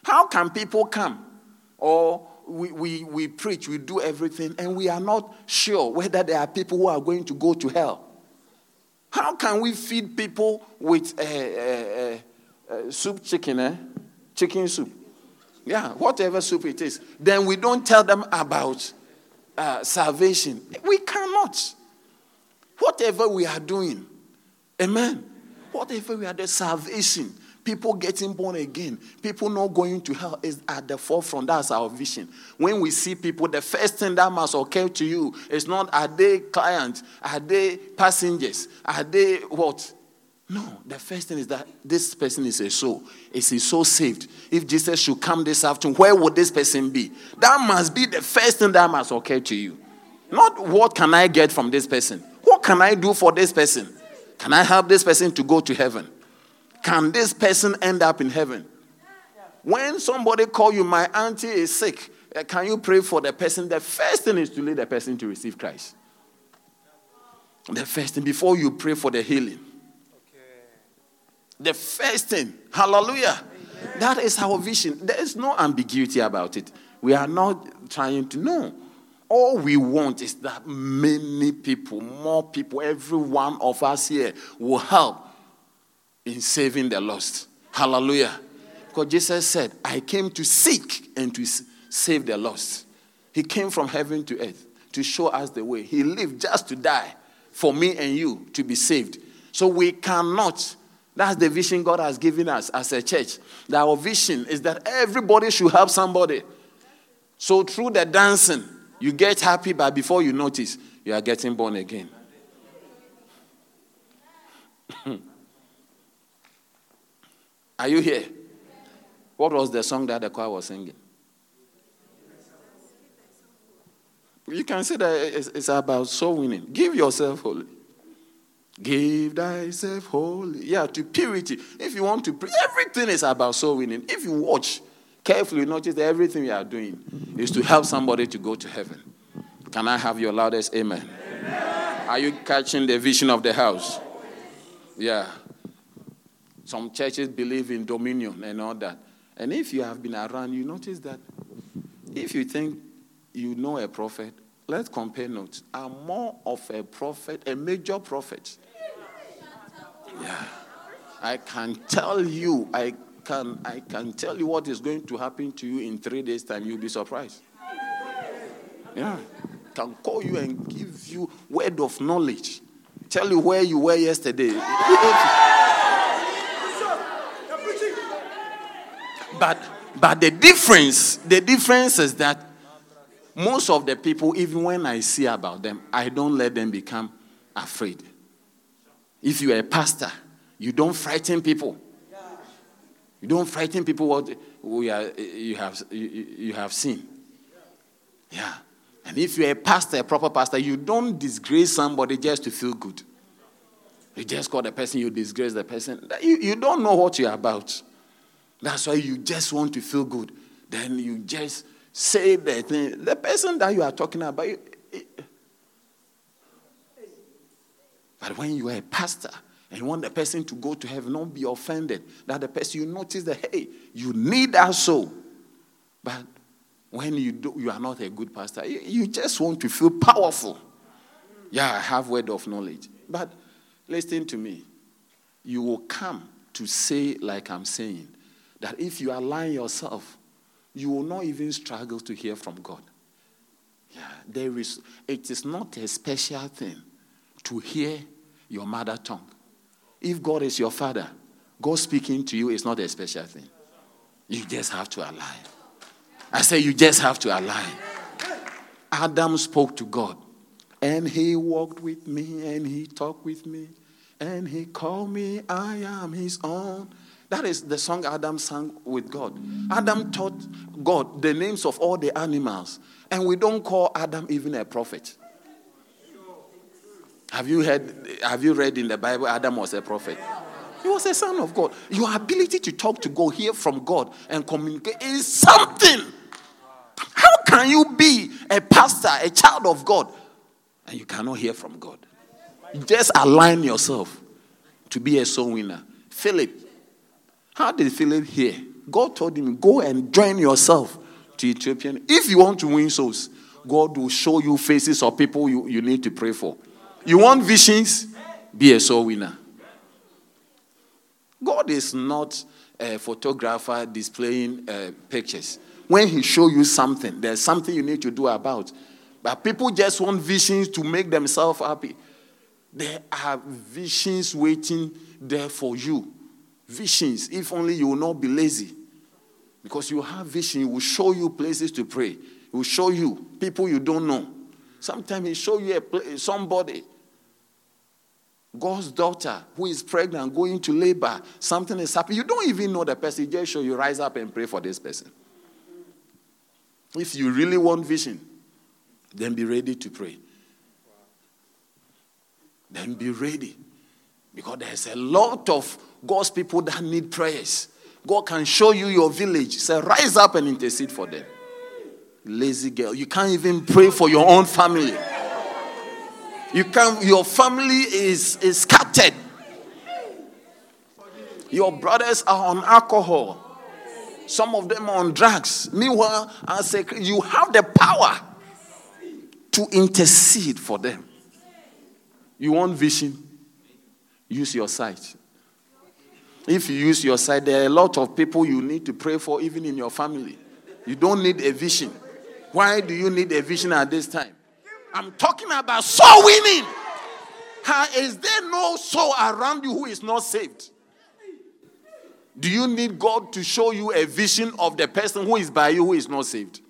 How can people come? Or we, we, we preach, we do everything, and we are not sure whether there are people who are going to go to hell. How can we feed people with uh, uh, uh, soup chicken, eh? Chicken soup. Yeah, whatever soup it is. Then we don't tell them about uh, salvation. We cannot. Whatever we are doing, amen. Whatever we are doing, salvation, people getting born again, people not going to hell is at the forefront. That's our vision. When we see people, the first thing that must occur to you is not are they clients, are they passengers, are they what? No, the first thing is that this person is a soul. Is he so saved? If Jesus should come this afternoon, where would this person be? That must be the first thing that must occur to you. Not what can I get from this person? What can I do for this person? Can I help this person to go to heaven? Can this person end up in heaven? When somebody call you, my auntie is sick, eh, can you pray for the person? The first thing is to lead the person to receive Christ. The first thing, before you pray for the healing. The first thing, hallelujah. Amen. That is our vision. There is no ambiguity about it. We are not trying to know. All we want is that many people, more people, every one of us here will help in saving the lost. Hallelujah. Because Jesus said, I came to seek and to save the lost. He came from heaven to earth to show us the way. He lived just to die for me and you to be saved. So we cannot that's the vision God has given us as a church. That our vision is that everybody should help somebody. So through the dancing, you get happy, but before you notice, you are getting born again. <laughs> are you here? What was the song that the choir was singing? You can say that it's about soul winning. Give yourself holy. Give thyself holy. Yeah, to purity. If you want to pray, everything is about soul winning. If you watch carefully, notice that everything we are doing is to help somebody to go to heaven. Can I have your loudest amen? amen? Are you catching the vision of the house? Yeah. Some churches believe in dominion and all that. And if you have been around, you notice that if you think you know a prophet, let's compare notes. I'm more of a prophet, a major prophet yeah. I can tell you, I can, I can tell you what is going to happen to you in three days' time. You'll be surprised. Yeah. Can call you and give you word of knowledge. Tell you where you were yesterday. But but the difference, the difference is that most of the people, even when I see about them, I don't let them become afraid. If you are a pastor, you don't frighten people. You don't frighten people what we are, you, have, you, you have seen. Yeah. And if you're a pastor, a proper pastor, you don't disgrace somebody just to feel good. You just call the person, you disgrace the person. You, you don't know what you're about. That's why you just want to feel good. Then you just say the thing. The person that you are talking about, But when you are a pastor and want the person to go to heaven, don't be offended that the person you notice that, hey, you need that soul. But when you, do, you are not a good pastor, you, you just want to feel powerful. Yeah, I have word of knowledge. But listen to me. You will come to say, like I'm saying, that if you align yourself, you will not even struggle to hear from God. Yeah, there is, it is not a special thing to hear your mother tongue. If God is your father, God speaking to you is not a special thing. You just have to align. I say you just have to align. Adam spoke to God, and he walked with me, and he talked with me, and he called me, I am his own. That is the song Adam sang with God. Adam taught God the names of all the animals, and we don't call Adam even a prophet. Have you heard, have you read in the Bible Adam was a prophet? He was a son of God. Your ability to talk to God, hear from God, and communicate is something. How can you be a pastor, a child of God, and you cannot hear from God? just align yourself to be a soul winner. Philip, how did Philip hear? God told him, Go and join yourself to Ethiopian. If you want to win souls, God will show you faces of people you, you need to pray for. You want visions? Be a soul winner. God is not a photographer displaying uh, pictures. When He show you something, there's something you need to do about. But people just want visions to make themselves happy. There are visions waiting there for you. Visions, if only you will not be lazy. Because you have vision, He will show you places to pray. He will show you people you don't know. Sometimes He show you a, somebody God's daughter who is pregnant, going to labor, something is happening. You don't even know the person. Just show you rise up and pray for this person. If you really want vision, then be ready to pray. Then be ready. Because there's a lot of God's people that need prayers. God can show you your village. Say, rise up and intercede for them. Lazy girl. You can't even pray for your own family. You can your family is, is scattered. Your brothers are on alcohol. Some of them are on drugs. Meanwhile, I say you have the power to intercede for them. You want vision? Use your sight. If you use your sight, there are a lot of people you need to pray for, even in your family. You don't need a vision. Why do you need a vision at this time? I'm talking about soul winning. How, is there no soul around you who is not saved? Do you need God to show you a vision of the person who is by you who is not saved?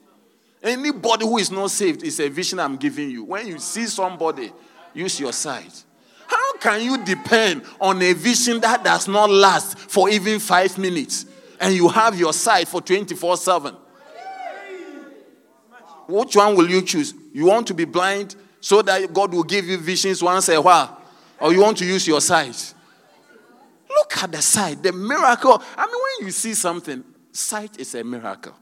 Anybody who is not saved is a vision I'm giving you. When you see somebody, use your sight. How can you depend on a vision that does not last for even five minutes and you have your sight for 24 7? Which one will you choose? You want to be blind so that God will give you visions once a while? Or you want to use your sight? Look at the sight, the miracle. I mean, when you see something, sight is a miracle.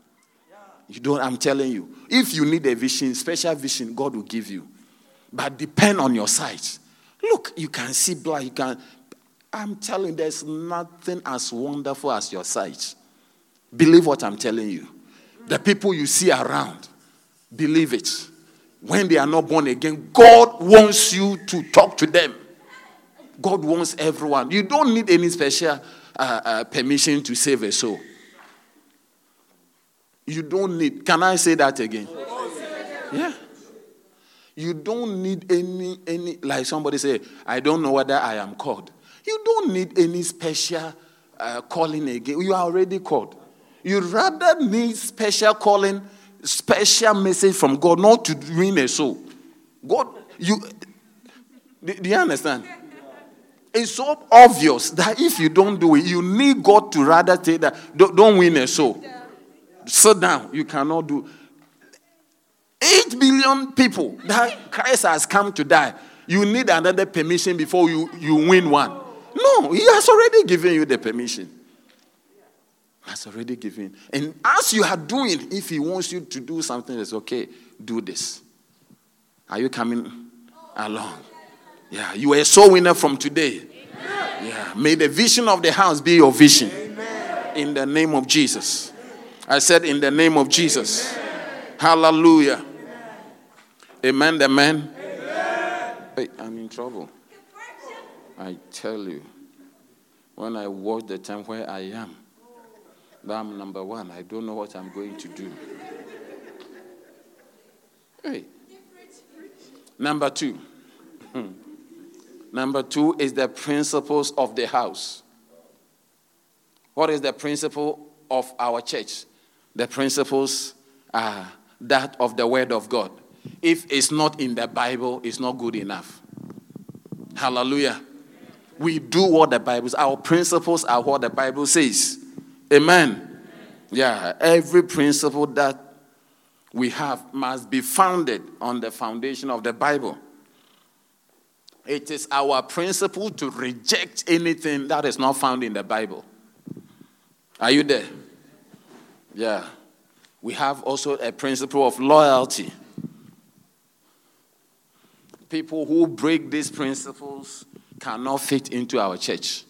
You don't, I'm telling you. If you need a vision, special vision, God will give you. But depend on your sight. Look, you can see blind, you can. I'm telling you, there's nothing as wonderful as your sight. Believe what I'm telling you. The people you see around, believe it when they are not born again, God wants you to talk to them. God wants everyone. You don't need any special uh, uh, permission to save a soul. You don't need. Can I say that again? Yeah. You don't need any any like somebody say, I don't know whether I am called. You don't need any special uh, calling again. You are already called. You rather need special calling special message from God, not to win a soul. God, you, do, do you understand? It's so obvious that if you don't do it, you need God to rather say that don't, don't win a soul. Sit down. You cannot do. Eight billion people that Christ has come to die. You need another permission before you, you win one. No, He has already given you the permission has already given. And as you are doing, if he wants you to do something that's okay, do this. Are you coming along? Yeah, you are a soul winner from today. Yeah, may the vision of the house be your vision. In the name of Jesus. I said, in the name of Jesus. Hallelujah. Amen. Amen. Hey, I'm in trouble. I tell you, when I watch the time where I am, I'm number one. I don't know what I'm going to do. Hey. Number two. <laughs> Number two is the principles of the house. What is the principle of our church? The principles are that of the Word of God. If it's not in the Bible, it's not good enough. Hallelujah. We do what the Bible says. Our principles are what the Bible says. Amen. Yeah, every principle that we have must be founded on the foundation of the Bible. It is our principle to reject anything that is not found in the Bible. Are you there? Yeah. We have also a principle of loyalty. People who break these principles cannot fit into our church.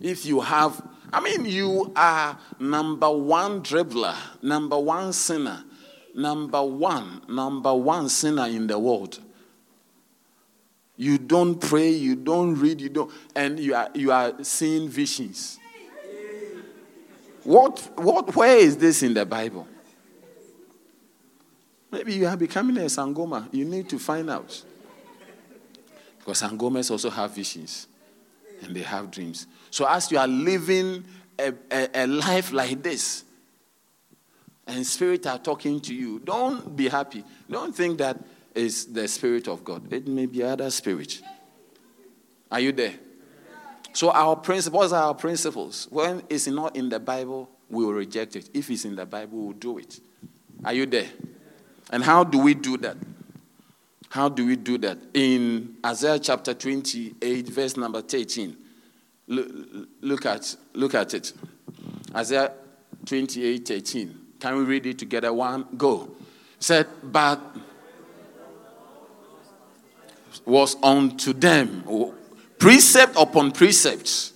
If you have I mean, you are number one dribbler, number one sinner, number one, number one sinner in the world. You don't pray, you don't read, you don't, and you are you are seeing visions. What what where is this in the Bible? Maybe you are becoming a Sangoma. You need to find out. Because Sangomas also have visions and they have dreams. So as you are living a, a, a life like this, and spirit are talking to you, don't be happy. Don't think that is the spirit of God. It may be other spirit. Are you there? So our principles are our principles. When it's not in the Bible, we will reject it. If it's in the Bible, we'll do it. Are you there? And how do we do that? How do we do that? In Isaiah chapter 28, verse number 13. Look, look, at, look at it. Isaiah 28, 13. Can we read it together? One, go. It said, but was unto them precept upon precept,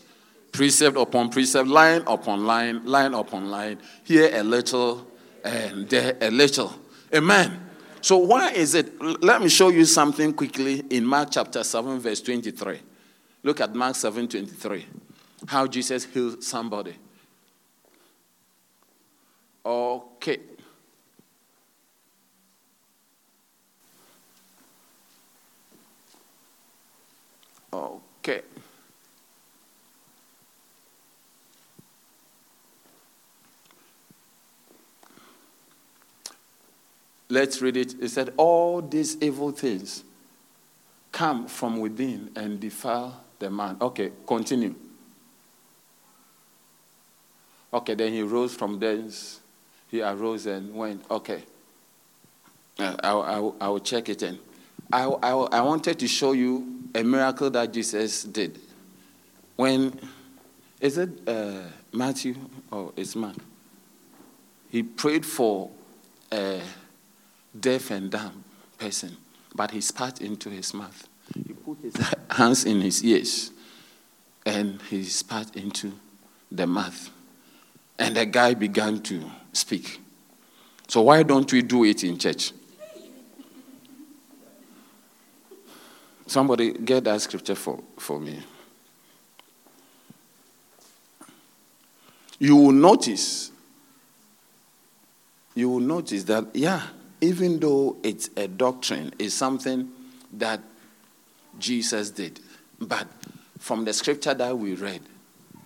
precept upon precept, line upon line, line upon line, here a little and there a little. Amen. So, why is it? Let me show you something quickly in Mark chapter 7, verse 23. Look at Mark 7 23. How Jesus healed somebody. Okay. Okay. Let's read it. It said, All these evil things come from within and defile the man. Okay, continue. Okay, then he rose from thence. He arose and went. Okay. Uh, I, I, I will check it in. I, I, I wanted to show you a miracle that Jesus did. When, is it uh, Matthew or it's Mark? He prayed for a deaf and dumb person, but he spat into his mouth. He put his hands in his ears and he spat into the mouth. And the guy began to speak. So, why don't we do it in church? Somebody get that scripture for, for me. You will notice, you will notice that, yeah, even though it's a doctrine, it's something that Jesus did. But from the scripture that we read,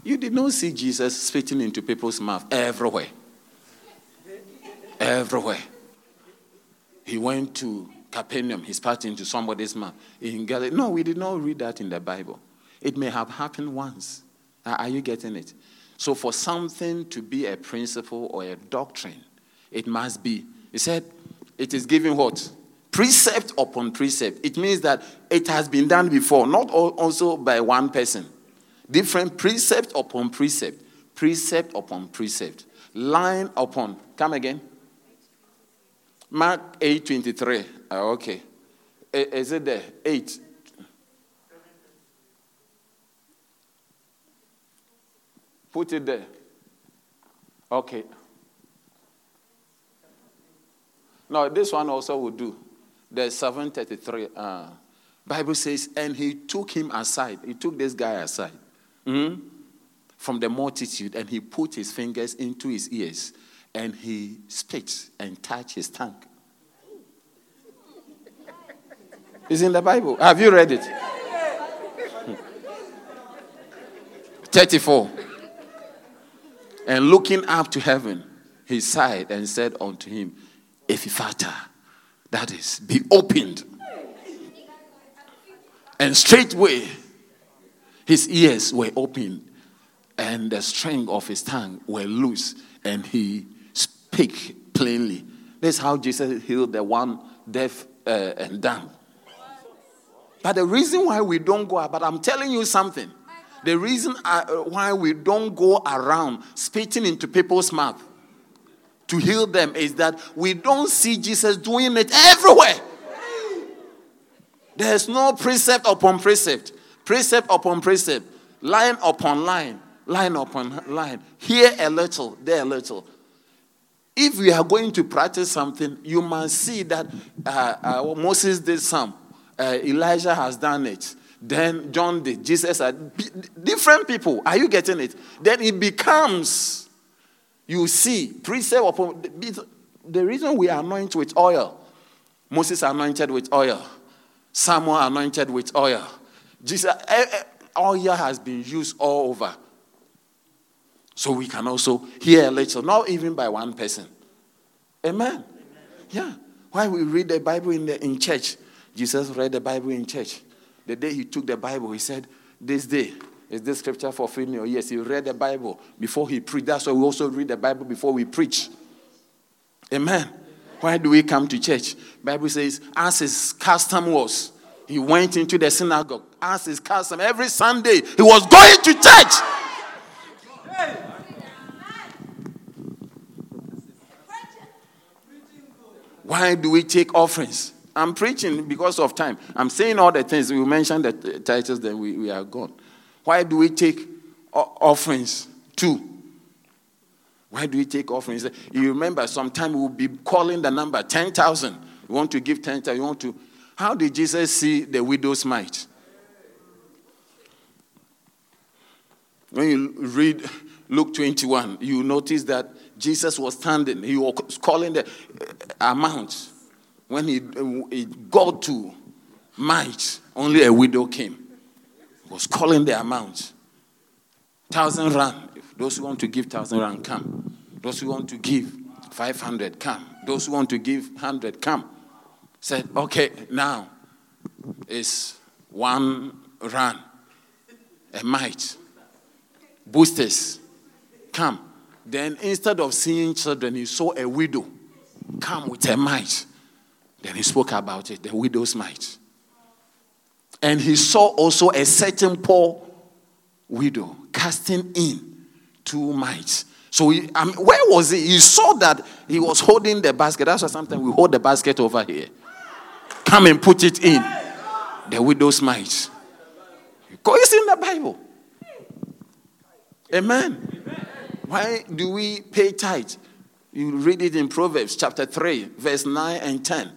you did not see Jesus spitting into people's mouth everywhere. everywhere. He went to Capernaum, he spat into somebody's mouth. In Galilee. No, we did not read that in the Bible. It may have happened once. Are you getting it? So, for something to be a principle or a doctrine, it must be. He said, it is given what? Precept upon precept. It means that it has been done before, not also by one person. Different precept upon precept, precept upon precept, line upon. Come again. Mark 8:23. Uh, okay. Is it there? 8. Put it there. Okay. No, this one also will do. The 733. Uh, Bible says, and he took him aside. He took this guy aside mm-hmm, from the multitude, and he put his fingers into his ears and he spit and touched his tongue. It's in the Bible. Have you read it? 34. And looking up to heaven, he sighed and said unto him, Ephphatha, that is, be opened. And straightway his ears were opened, and the string of his tongue were loose, and he speak plainly. That's how Jesus healed the one deaf uh, and dumb. But the reason why we don't go, but I'm telling you something. The reason uh, why we don't go around spitting into people's mouth to heal them is that we don't see Jesus doing it everywhere. There's no precept upon precept, precept upon precept, line upon line, line upon line. Here a little, there a little. If we are going to practice something, you must see that uh, uh, Moses did some, uh, Elijah has done it, then John did, Jesus different people. Are you getting it? Then it becomes, you see, precept upon the reason we are anointed with oil. Moses anointed with oil. Samuel anointed with oil. Jesus, eh, eh, oil has been used all over. So we can also hear a little, not even by one person. Amen. Amen. Yeah. Why we read the Bible in, the, in church? Jesus read the Bible in church. The day he took the Bible, he said, This day is this scripture fulfilling your yes. He read the Bible before he preached. That's why we also read the Bible before we preach. Amen. Amen. Why do we come to church? Bible says, as his custom was, he went into the synagogue. As his custom, every Sunday, he was going to church. Why do we take offerings? I'm preaching because of time. I'm saying all the things. We mentioned the titles, then we, we are gone. Why do we take offerings? too? Why do we take offerings? You remember, sometime we'll be calling the number 10,000. You want to give 10,000. You want to. How did Jesus see the widow's mite? When you read Luke 21, you notice that Jesus was standing. He was calling the uh, amount. When he, uh, he got to might, only a widow came. Was calling the amount. Thousand rand. Those who want to give thousand rand, come. Those who want to give 500, come. Those who want to give 100, come. Said, okay, now it's one rand, a mite. Boosters, come. Then instead of seeing children, he saw a widow come with a mite. Then he spoke about it, the widow's mite. And he saw also a certain poor widow casting in two mites. So he, I mean, where was he? He saw that he was holding the basket. That's why sometimes we hold the basket over here. Come and put it in. The widow's mite. It's in the Bible. Amen. Why do we pay tithe? You read it in Proverbs chapter 3, verse 9 and 10.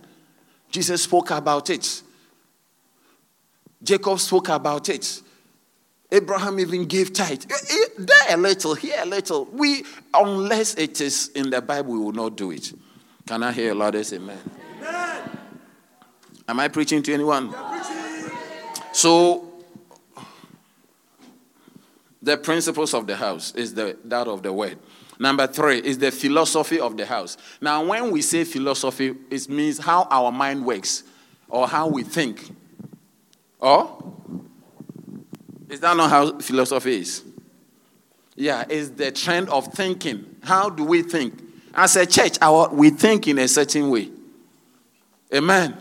Jesus spoke about it. Jacob spoke about it. Abraham even gave tithe. Eh, eh, there a little, here a little. We, unless it is in the Bible, we will not do it. Can I hear a loud amen? amen? Am I preaching to anyone? So the principles of the house is the, that of the word. Number three is the philosophy of the house. Now, when we say philosophy, it means how our mind works or how we think. Or is that not how philosophy is? Yeah, it's the trend of thinking. How do we think? As a church, our, we think in a certain way. Amen.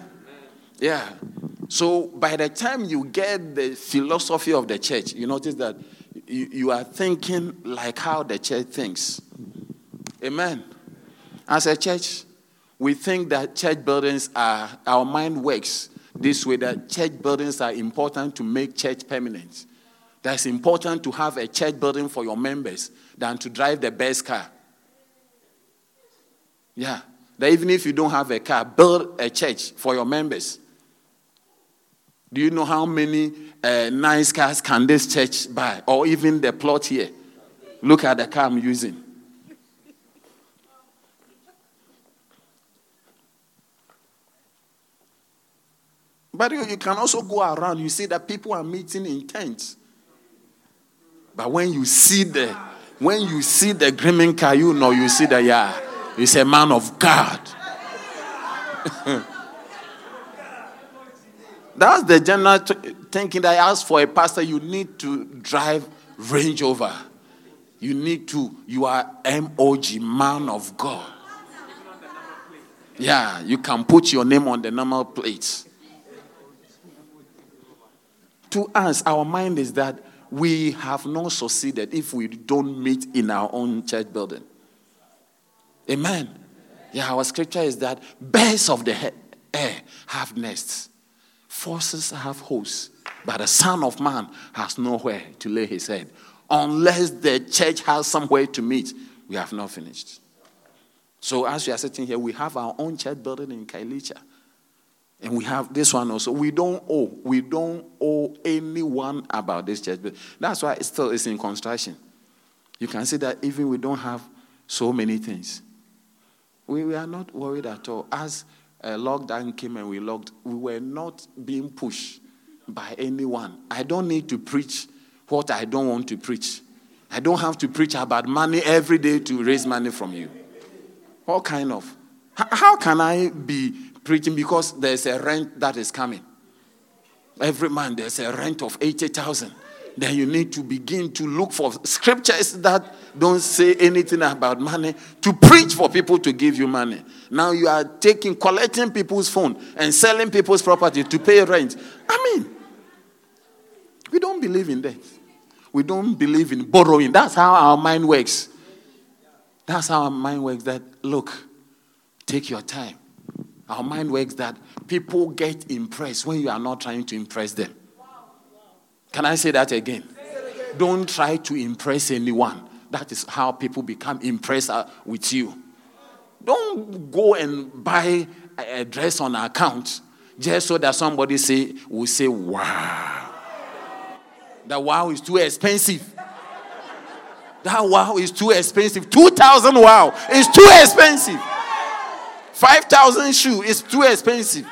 Yeah. So by the time you get the philosophy of the church, you notice that you, you are thinking like how the church thinks. Amen. As a church, we think that church buildings are, our mind works this way that church buildings are important to make church permanent. That's important to have a church building for your members than to drive the best car. Yeah. That even if you don't have a car, build a church for your members. Do you know how many uh, nice cars can this church buy? Or even the plot here? Look at the car I'm using. But you, you can also go around, you see that people are meeting in tents. But when you see the when you see the gleaming car, you know you see that yeah, he's a man of God. <laughs> That's the general t- thinking that I ask for a pastor, you need to drive Range Rover. You need to, you are MOG, man of God. Yeah, you can put your name on the number plates. To us, our mind is that we have not succeeded if we don't meet in our own church building. Amen. Yeah, our scripture is that birds of the air have nests Forces have hosts, but the Son of Man has nowhere to lay his head. unless the church has somewhere to meet, we have not finished. So as we are sitting here, we have our own church building in Khayelitsha. And we have this one also. We don't owe. We don't owe anyone about this church. But that's why it still is in construction. You can see that even we don't have so many things. We, we are not worried at all. As uh, lockdown came and we locked, we were not being pushed by anyone. I don't need to preach what I don't want to preach. I don't have to preach about money every day to raise money from you. What kind of? How can I be preaching because there's a rent that is coming? Every month there's a rent of 80,000. Then you need to begin to look for scriptures that don't say anything about money to preach for people to give you money. Now you are taking, collecting people's phone and selling people's property to pay rent. I mean, we don't believe in that. We don't believe in borrowing. That's how our mind works. That's how our mind works. That, look, take your time. Our mind works that people get impressed when you are not trying to impress them. Can I say that again? Don't try to impress anyone. That is how people become impressed uh, with you. Don't go and buy a dress on account just so that somebody say will say, wow. That wow is too expensive. That wow is too expensive. 2,000 wow is too expensive. 5,000 shoe is too expensive.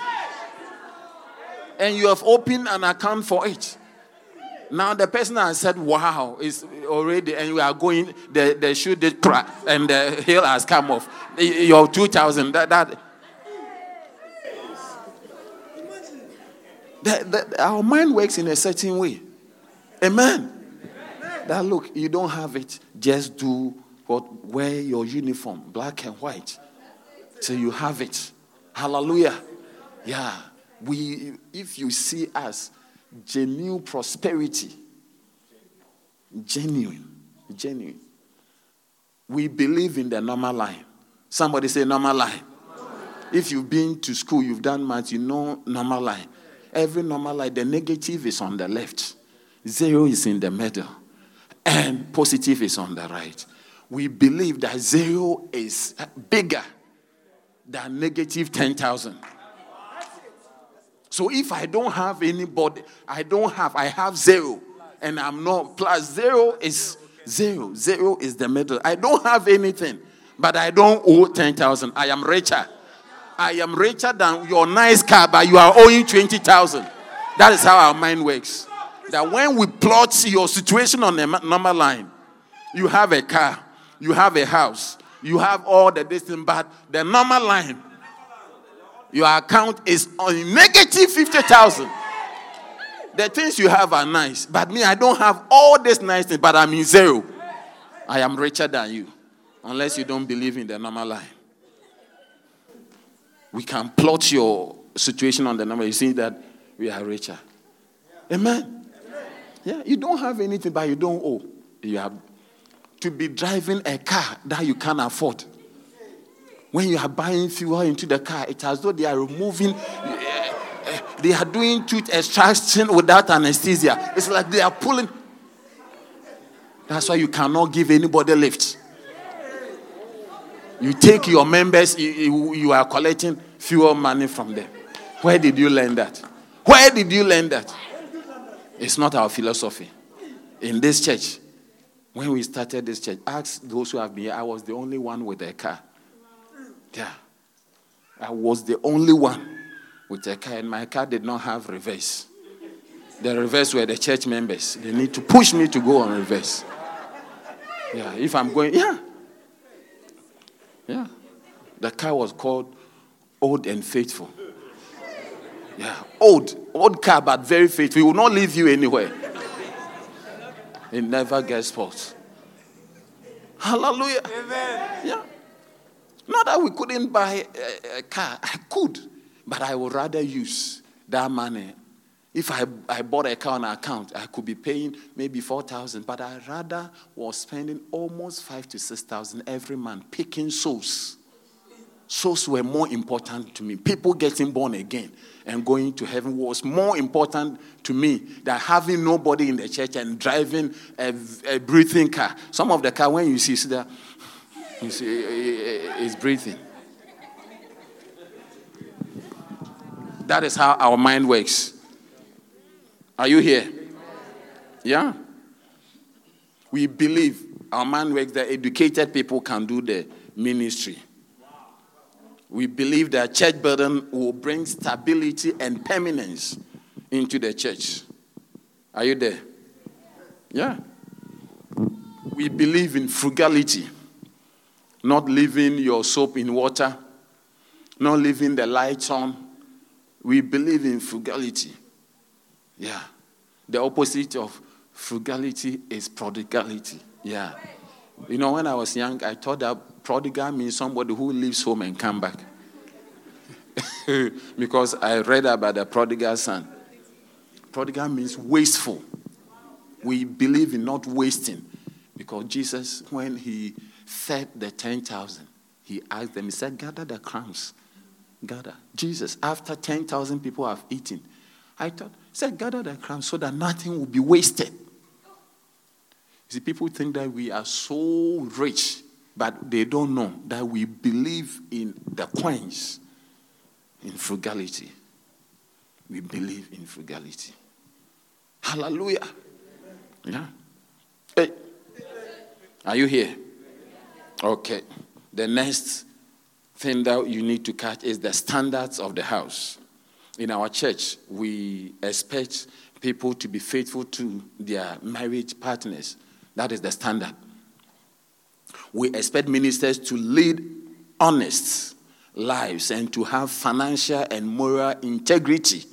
And you have opened an account for it. Now the person has said, wow, is already, and you are going, the, the shoe did crack and the heel has come off. Your 2,000, that, that our mind works in a certain way. Amen. That look, you don't have it. Just do what wear your uniform, black and white. So you have it. Hallelujah. Yeah. We if you see us genuine prosperity. Genuine. Genuine. We believe in the normal line. Somebody say normal line. If you've been to school, you've done math, you know normal line. Every normal line, the negative is on the left. Zero is in the middle, and positive is on the right. We believe that zero is bigger than negative 10,000. So if I don't have anybody, I don't have, I have zero, and I'm not, plus zero is zero. Zero is the middle. I don't have anything, but I don't owe 10,000. I am richer. I am richer than your nice car, but you are owing 20,000. That is how our mind works that when we plot your situation on a number line, you have a car, you have a house, you have all the distance, but the normal line, your account is on negative 50,000. The things you have are nice, but me, I don't have all this nice things, but I'm in zero. I am richer than you, unless you don't believe in the normal line. We can plot your situation on the number. You see that we are richer. Amen. Yeah, you don't have anything, but you don't owe. You have to be driving a car that you can't afford. When you are buying fuel into the car, it's as though they are removing, uh, uh, they are doing tooth extraction without anesthesia. It's like they are pulling. That's why you cannot give anybody lift. You take your members, you, you are collecting fuel money from them. Where did you learn that? Where did you learn that? It's not our philosophy. In this church, when we started this church, ask those who have been here, I was the only one with a car. Yeah. I was the only one with a car, and my car did not have reverse. The reverse were the church members. They need to push me to go on reverse. Yeah, if I'm going, yeah. Yeah. The car was called Old and Faithful. Yeah, old, old car, but very faithful. He will not leave you anywhere. He never gets spots. Hallelujah. Amen. Yeah. Not that we couldn't buy a, a, car. I could, but I would rather use that money. If I, I bought a car on account, I could be paying maybe 4000 but I rather was spending almost five to 6000 every month picking souls souls were more important to me. People getting born again and going to heaven was more important to me than having nobody in the church and driving a, a breathing car. Some of the car, when you see, see that, you see, eh, eh, it's breathing. That is how our mind works. Are you here? Yeah. We believe our mind works that educated people can do the ministry. We believe that church burden will bring stability and permanence into the church. Are you there? Yeah. We believe in frugality, not leaving your soap in water, not leaving the lights on. We believe in frugality. Yeah. The opposite of frugality is prodigality. Yeah. You know, when I was young, I thought that prodigal means somebody who leaves home and come back. <laughs> because I read about the prodigal son. Prodigal means wasteful. We believe in not wasting. Because Jesus, when he fed the 10,000, he asked them, he said, gather the crumbs. Gather. Jesus, after 10,000 people have eaten, I thought, he said, gather the crumbs so that nothing will be wasted. You see, people think that we are so rich, but they don't know that we believe in the coins, in frugality. We believe in frugality. Hallelujah. Yeah. Hey. Are you here? Okay. The next thing that you need to catch is the standards of the house. In our church, we expect people to be faithful to their marriage partners. That is the standard. We expect ministers to lead honest lives and to have financial and moral integrity.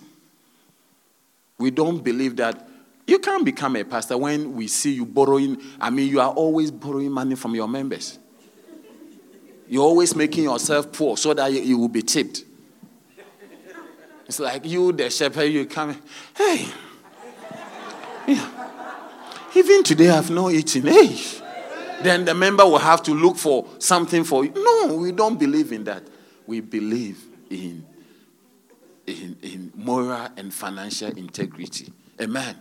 We don't believe that you can't become a pastor when we see you borrowing. I mean, you are always borrowing money from your members. You're always making yourself poor so that you, you will be tipped. It's like you, the shepherd, you come, hey, yeah. Even today, I've not eaten. Hey. Then the member will have to look for something for you. No, we don't believe in that. We believe in, in, in moral and financial integrity. Amen.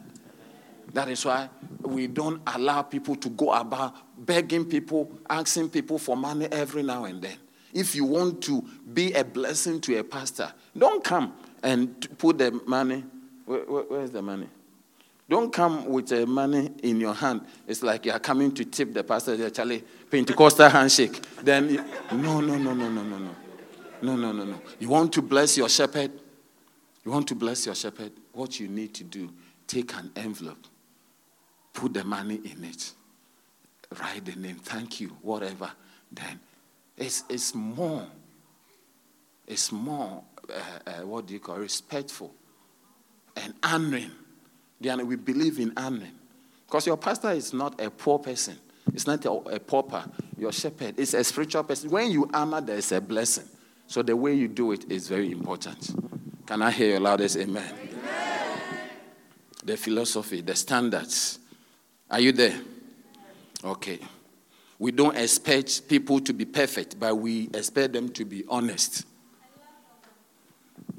That is why we don't allow people to go about begging people, asking people for money every now and then. If you want to be a blessing to a pastor, don't come and put the money. Where, where, where's the money? Don't come with the money in your hand. It's like you are coming to tip the pastor, Charlie, Pentecostal handshake. Then, no, no, no, no, no, no, no. No, no, no, no. You want to bless your shepherd? You want to bless your shepherd? What you need to do, take an envelope, put the money in it, write the name, thank you, whatever. Then it's, it's more, it's more, uh, uh, what do you call it, respectful and honoring we believe in Amen. Because your pastor is not a poor person. It's not a, a pauper. Your shepherd is a spiritual person. When you honor, there is a blessing. So the way you do it is very important. Can I hear your loudest amen? amen? The philosophy, the standards. Are you there? Okay. We don't expect people to be perfect, but we expect them to be honest.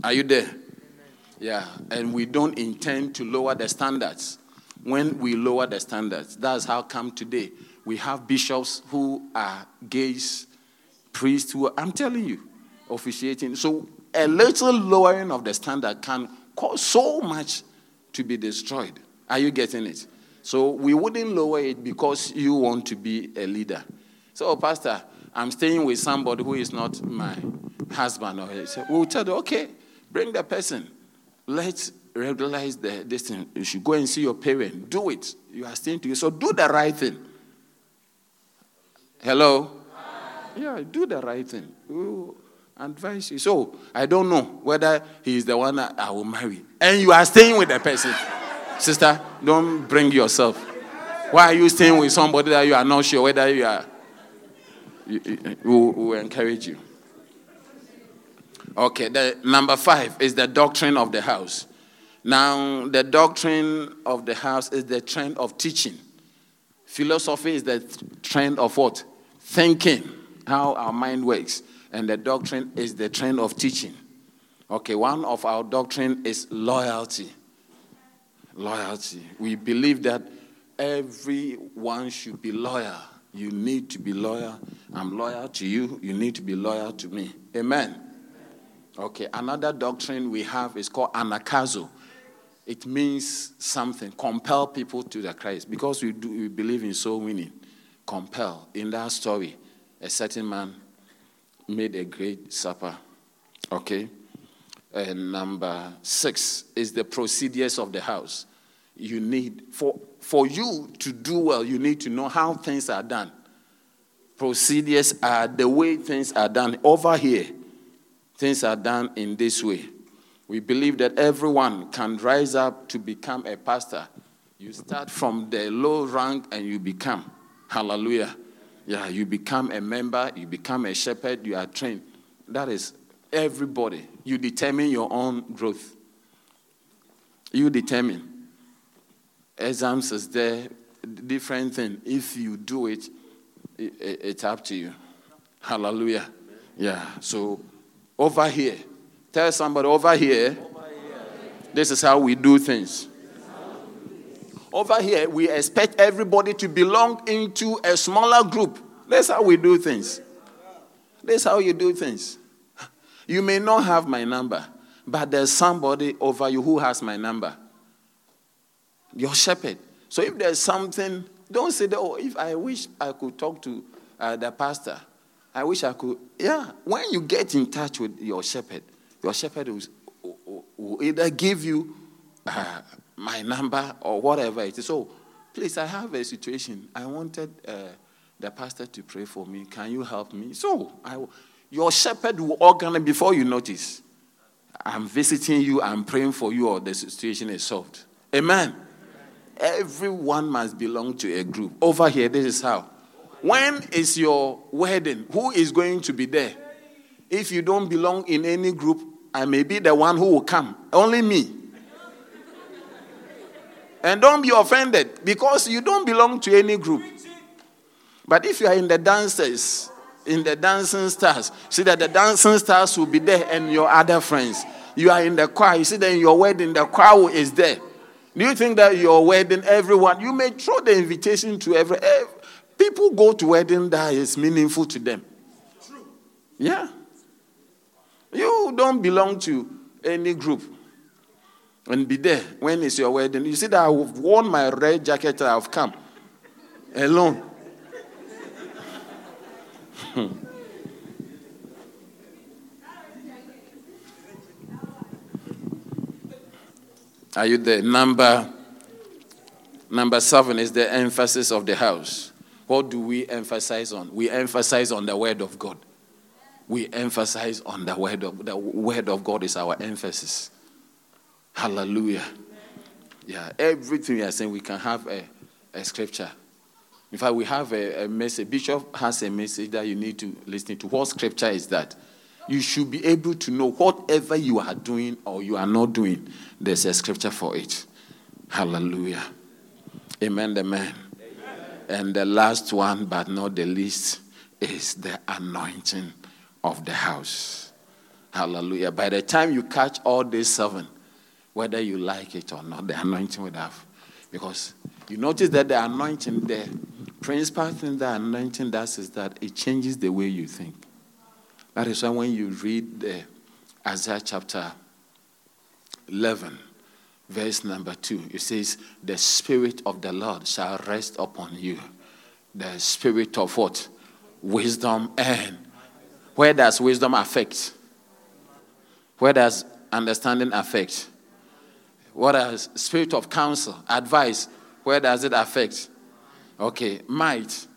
Are you there? Yeah, and we don't intend to lower the standards. When we lower the standards, that's how come today we have bishops who are gays, priests who are, I'm telling you, officiating. So a little lowering of the standard can cause so much to be destroyed. Are you getting it? So we wouldn't lower it because you want to be a leader. So, Pastor, I'm staying with somebody who is not my husband. Or we'll tell you, okay, bring the person let's regularize the, this thing. You should go and see your parent. Do it. You are staying you. So do the right thing. Hello? Yeah, do the right thing. We advise you. So I don't know whether he is the one I will marry. And you are staying with the person. Sister, don't bring yourself. Why are you staying with somebody that you are not sure whether you are? We will encourage you. Okay, the number five is the doctrine of the house. Now, the doctrine of the house is the trend of teaching. Philosophy is the trend of what? Thinking, how our mind works. and the doctrine is the trend of teaching. Okay, one of our doctrine is loyalty. Loyalty. We believe that everyone should be loyal. You need to be loyal. I'm loyal to you. You need to be loyal to me. Amen. Okay, another doctrine we have is called anagkazo. It means something, compel people to the Christ. Because we, do, we believe in soul winning. Compel. In that story, a certain man made a great supper. Okay? And number six is the procedures of the house. You need, for, for you to do well, you need to know how things are done. Procedures are the way things are done. Over here, things are done in this way. We believe that everyone can rise up to become a pastor. You start from the low rank and you become. Hallelujah. Yeah, you become a member, you become a shepherd, you are trained. That is everybody. You determine your own growth. You determine. Exams is there, different thing. If you do it, it, it's up to you. Hallelujah. Yeah. So over here, tell somebody over here, this is how we do things. Over here, we expect everybody to belong into a smaller group. That's how we do things. That's how you do things. You may not have my number, but there's somebody over you who has my number. Your shepherd. So if there's something, don't say, that, oh, if I wish I could talk to uh, the pastor, I wish I could. Yeah, when you get in touch with your shepherd, your shepherd will, will either give you uh, my number or whatever it is. So, please, I have a situation. I wanted uh, the pastor to pray for me. Can you help me? So, I, your shepherd will organize before you notice. I'm visiting you, I'm praying for you, or the situation is solved. Amen. Everyone must belong to a group. Over here, this is how. When is your wedding? Who is going to be there? If you don't belong in any group, I may be the one who will come. Only me. And don't be offended because you don't belong to any group. But if you are in the dancers, in the dancing stars, see that the dancing stars will be there and your other friends. You are in the choir, you see that in your wedding, the choir is there. Do you think that your wedding, everyone, you may throw the invitation to every, every people go to wedding that is meaningful to them. Yeah. You don't belong to any group and be there when it's your wedding. You see that I've worn my red jacket, I've come alone. <laughs> Are you there? Number number seven is the emphasis of the house. What do we emphasize on? We emphasize on the word of God. We emphasize on the word of the word of God is our emphasis. Hallelujah. Yeah, everything we are saying, we can have a, a scripture. In fact, we have a, a message. Bishop has a message that you need to listen to. What scripture is that? You should be able to know whatever you are doing or you are not doing, there's a scripture for it. Hallelujah. Amen, amen. And the last one, but not the least, is the anointing of the house. Hallelujah. By the time you catch all these seven, whether you like it or not, the anointing will have. Because you notice that the anointing, the principal thing the anointing does is that it changes the way you think. That is why when you read the Isaiah chapter 11, verse number 2, it says, The Spirit of the Lord shall rest upon you. The Spirit of what? Wisdom and. Where does wisdom affect? Where does understanding affect? What is spirit of counsel, advice? Where does it affect? Okay, might.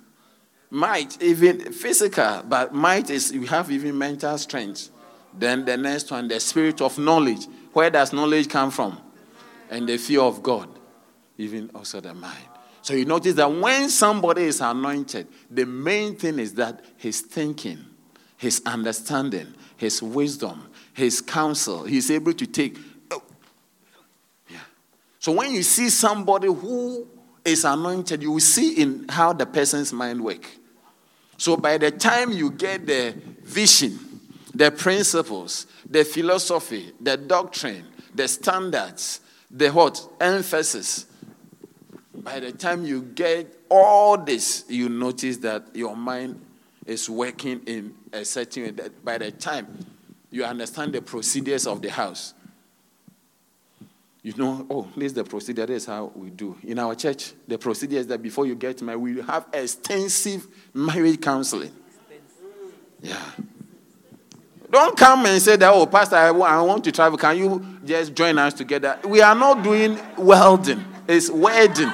Might, even physical, but might is you have even mental strength. Then the next one, the spirit of knowledge. Where does knowledge come from? And the fear of God, even also the mind. So you notice that when somebody is anointed, the main thing is that his thinking, his understanding, his wisdom, his counsel, he's able to take oh, Yeah. so when you see somebody who is anointed, you will see in how the person's mind work. So by the time you get the vision, the principles, the philosophy, the doctrine, the standards, the what? Emphasis. By the time you get all this, you notice that your mind is working in a certain way. That by the time you understand the procedures of the house, you know, oh, this is the procedure, this is how we do. In our church, the procedure is that before you get married, we have extensive marriage counseling. Yeah. Don't come and say that, oh, Pastor, I want to travel. Can you just join us together? We are not doing welding, it's wedding.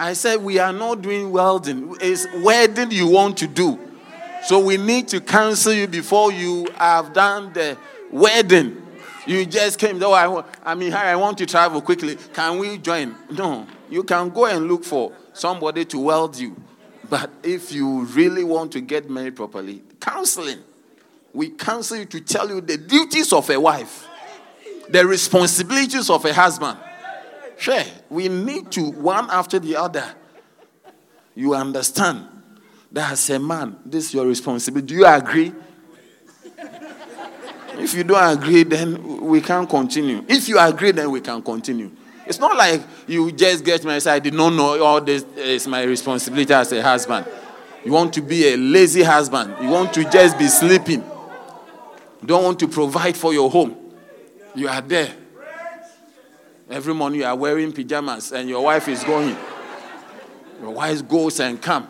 I said, we are not doing welding, it's wedding you want to do. So we need to cancel you before you have done the wedding. You just came, oh, I, I mean, I want to travel quickly. Can we join? No. You can go and look for somebody to weld you. But if you really want to get married properly, counseling. We counsel you to tell you the duties of a wife, the responsibilities of a husband. Sure, we need to one after the other. You understand that as a man, this is your responsibility. Do you agree? if you don't agree, then we can't continue. If you agree, then we can continue. It's not like you just get my side, I did not know all this is my responsibility as a husband. You want to be a lazy husband. You want to just be sleeping. You don't want to provide for your home. You are there. Every morning you are wearing pajamas and your wife is going. Your wife goes and comes.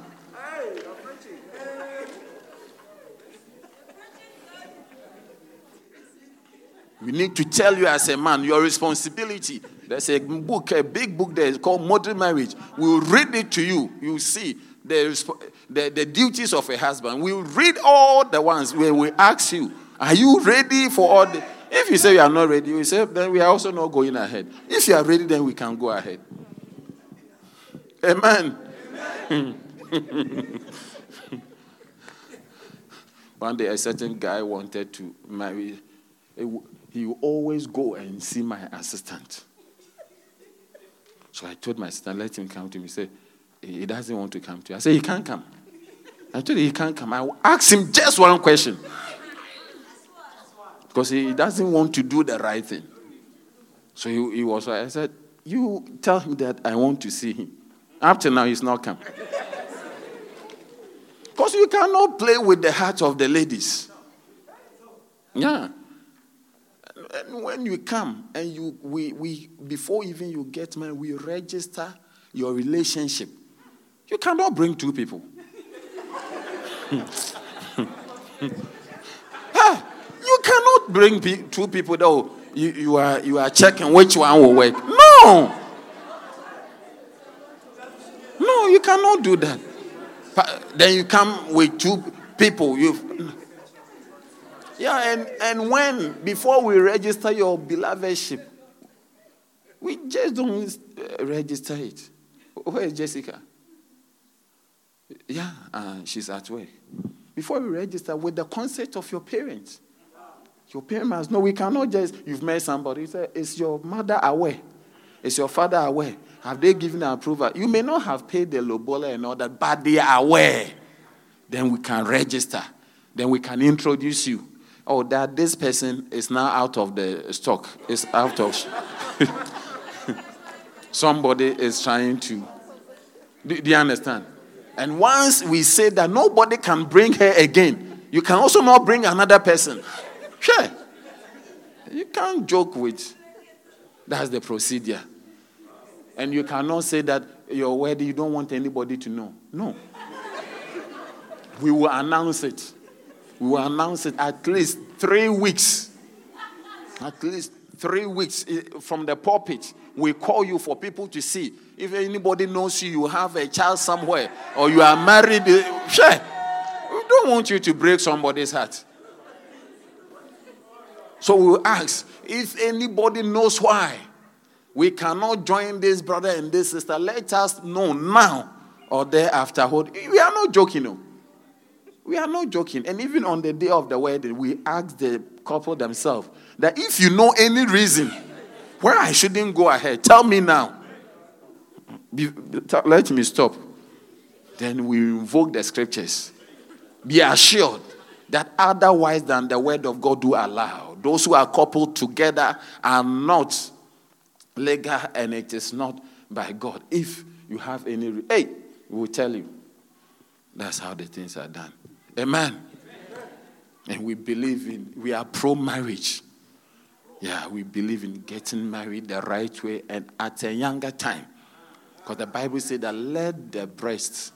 We need to tell you as a man your responsibility. There's a book, a big book there called Model Marriage. We'll read it to you. You'll see the, the, the duties of a husband. We'll read all the ones where we ask you, Are you ready for all the. If you say you are not ready, we say, then we are also not going ahead. If you are ready, then we can go ahead. Amen. Amen. <laughs> One day, a certain guy wanted to marry he will always go and see my assistant. So I told my assistant, let him come to me. He said, he doesn't want to come to you. I said, he can't come. I told him he can't come. I will ask him just one question. Because he doesn't want to do the right thing. So he, he was I said, You tell him that I want to see him. Up to now, he's not come. Because you cannot play with the hearts of the ladies. Yeah and when you come and you we, we before even you get married, we register your relationship. You cannot bring two people. <laughs> ah, you cannot bring pe- two people though. You, you are you are checking which one will work. No. No, you cannot do that. Then you come with two people. You yeah, and, and when, before we register your belovedship, we just don't register it. Where is Jessica? Yeah, uh, she's at work. Before we register, with the consent of your parents, your parents know we cannot just, you've met somebody, say, is your mother aware? Is your father aware? Have they given approval? You may not have paid the lobola and all that, but they are aware. Then we can register. Then we can introduce you oh, that this person is now out of the stock, is out of. <laughs> Somebody is trying to. Do, do, you understand? And once we say that nobody can bring her again, you can also not bring another person. Sure. You can't joke with. That's the procedure. And you cannot say that your wedding, you don't want anybody to know. No. We will announce it we will announce it at least three weeks. At least three weeks eh, from the pulpit. We call you for people to see. If anybody knows you, you have a child somewhere, or you are married, eh, sure. We don't want you to break somebody's heart. So we ask if anybody knows why we cannot join this brother and this sister, let us know now or thereafter. We are not joking. No. We are not joking. And even on the day of the wedding, we asked the couple themselves that if you know any reason why I shouldn't go ahead, tell me now. Let me stop. Then we invoke the scriptures. Be assured that otherwise than the word of God do allow. Those who are coupled together are not legal and it is not by God. If you have any, hey, we will tell you. That's how the things are done. Amen. And we believe in, we are pro marriage. Yeah, we believe in getting married the right way and at a younger time. Because the Bible said that let the breasts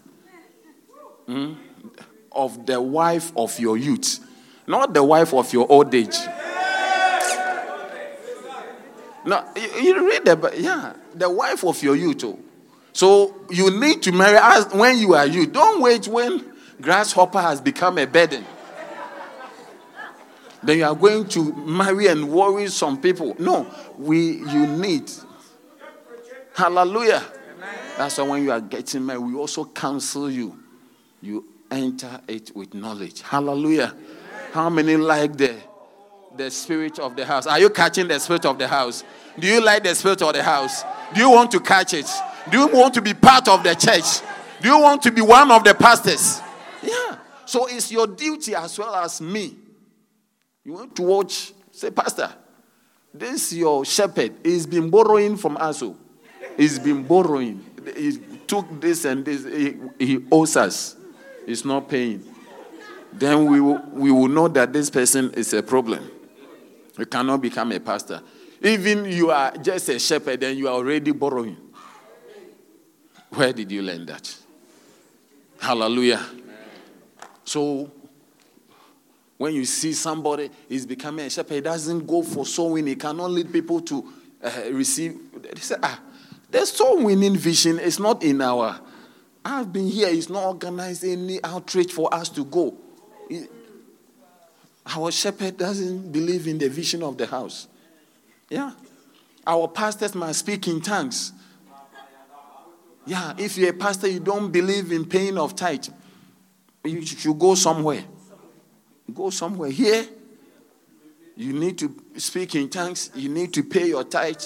mm, of the wife of your youth, not the wife of your old age. No, you, read the yeah, the wife of your youth. Oh. So you need to marry as when you are you. Don't wait when grasshopper has become a burden. then you are going to marry and worry some people. No, we you need. Hallelujah. That's why when you are getting married, we also counsel you. You enter it with knowledge. Hallelujah. How many like the the spirit of the house? Are you catching the spirit of the house? Do you like the spirit of the house? Do you want to catch it? Do you want to be part of the church? Do you want to be one of the pastors? So it's your duty as well as me. You want to watch, say, Pastor, this your shepherd. He's been borrowing from us. Oh. He's been borrowing. He took this and this. He, he owes us. He's not paying. Then we will, we will know that this person is a problem. You cannot become a pastor. Even you are just a shepherd and you are already borrowing. Where did you learn that? Hallelujah. So, when you see somebody is becoming a shepherd, he doesn't go for soul winning. He cannot lead people to uh, receive. They say, ah, the soul winning vision is not in our. I've been here. It's not organized any outreach for us to go. our shepherd doesn't believe in the vision of the house. Yeah. Our pastors must speak in tongues. Yeah, if you're a pastor, you don't believe in paying of tithe, you should go somewhere. Go somewhere. Here, you need to speak in tongues, you need to pay your tithe.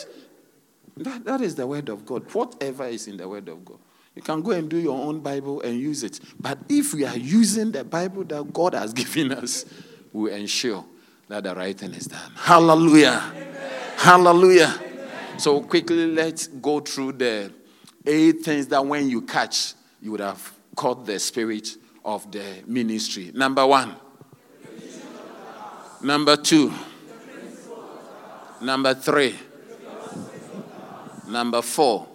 That, that is the word of God. Whatever is in the word of God. You can go and do your own Bible and use it. But if we are using the Bible that God has <laughs> given us, we ensure that the right thing is done. Hallelujah. Amen. Hallelujah. Amen. So quickly, let's go through the eight things that when you catch, you would have caught the spirit of the ministry. Number one. Number two. Number three. Number four.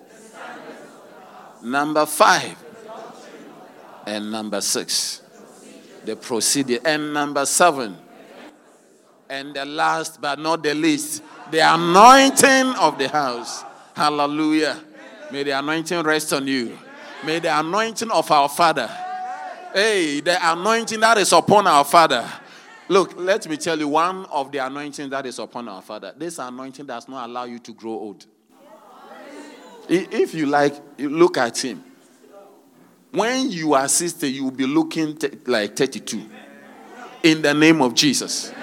Number five. And number six. The procedure. And number seven. And the last but not the least, the anointing of the house. Hallelujah. May the anointing rest on you. May the anointing of our Father. Hey, the anointing that is upon our Father. Look, let me tell you one of the anointing that is upon our Father. This anointing does not allow you to grow old. If you like, look at him. When you are 60, you will be looking t- like 32. In the name of Jesus.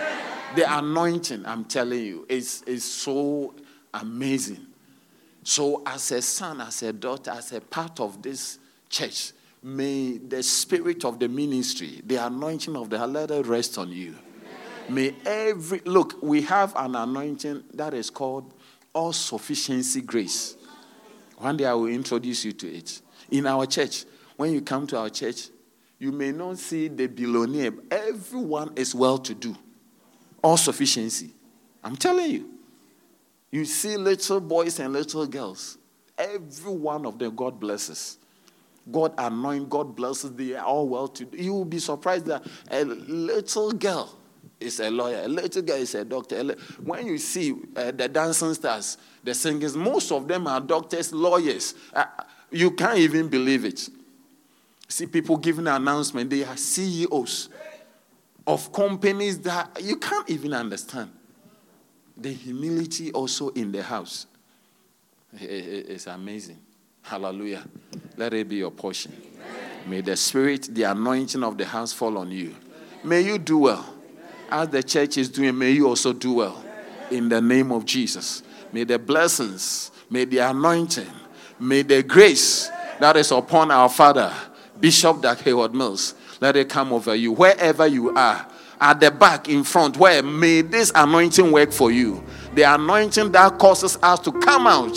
The anointing, I'm telling you, is, is so amazing. So, as a son, as a daughter, as a part of this church, may the spirit of the ministry, the anointing of the let rest on you. May every look, we have an anointing that is called all sufficiency grace. One day I will introduce you to it. In our church, when you come to our church, you may not see the billionaire. Everyone is well to do. All sufficiency. I'm telling you. You see little boys and little girls. Every one of them, God blesses. God anoint, God blesses. Are all well to do. You will be surprised that a little girl is a lawyer, a little girl is a doctor. When you see uh, the dancing stars, the singers, most of them are doctors, lawyers. Uh, you can't even believe it. See people giving an announcement, they are CEOs of companies that you can't even understand the humility also in the house is amazing. Hallelujah. Let it be your portion. May the spirit, the anointing of the house fall on you. May you do well. As the church is doing, may you also do well. In the name of Jesus. May the blessings, may the anointing, May the grace that is upon our Father, Bishop Dag Heward Mills, let it come over you wherever you are. At the back, in front, where may this anointing work for you. The anointing that causes us to come out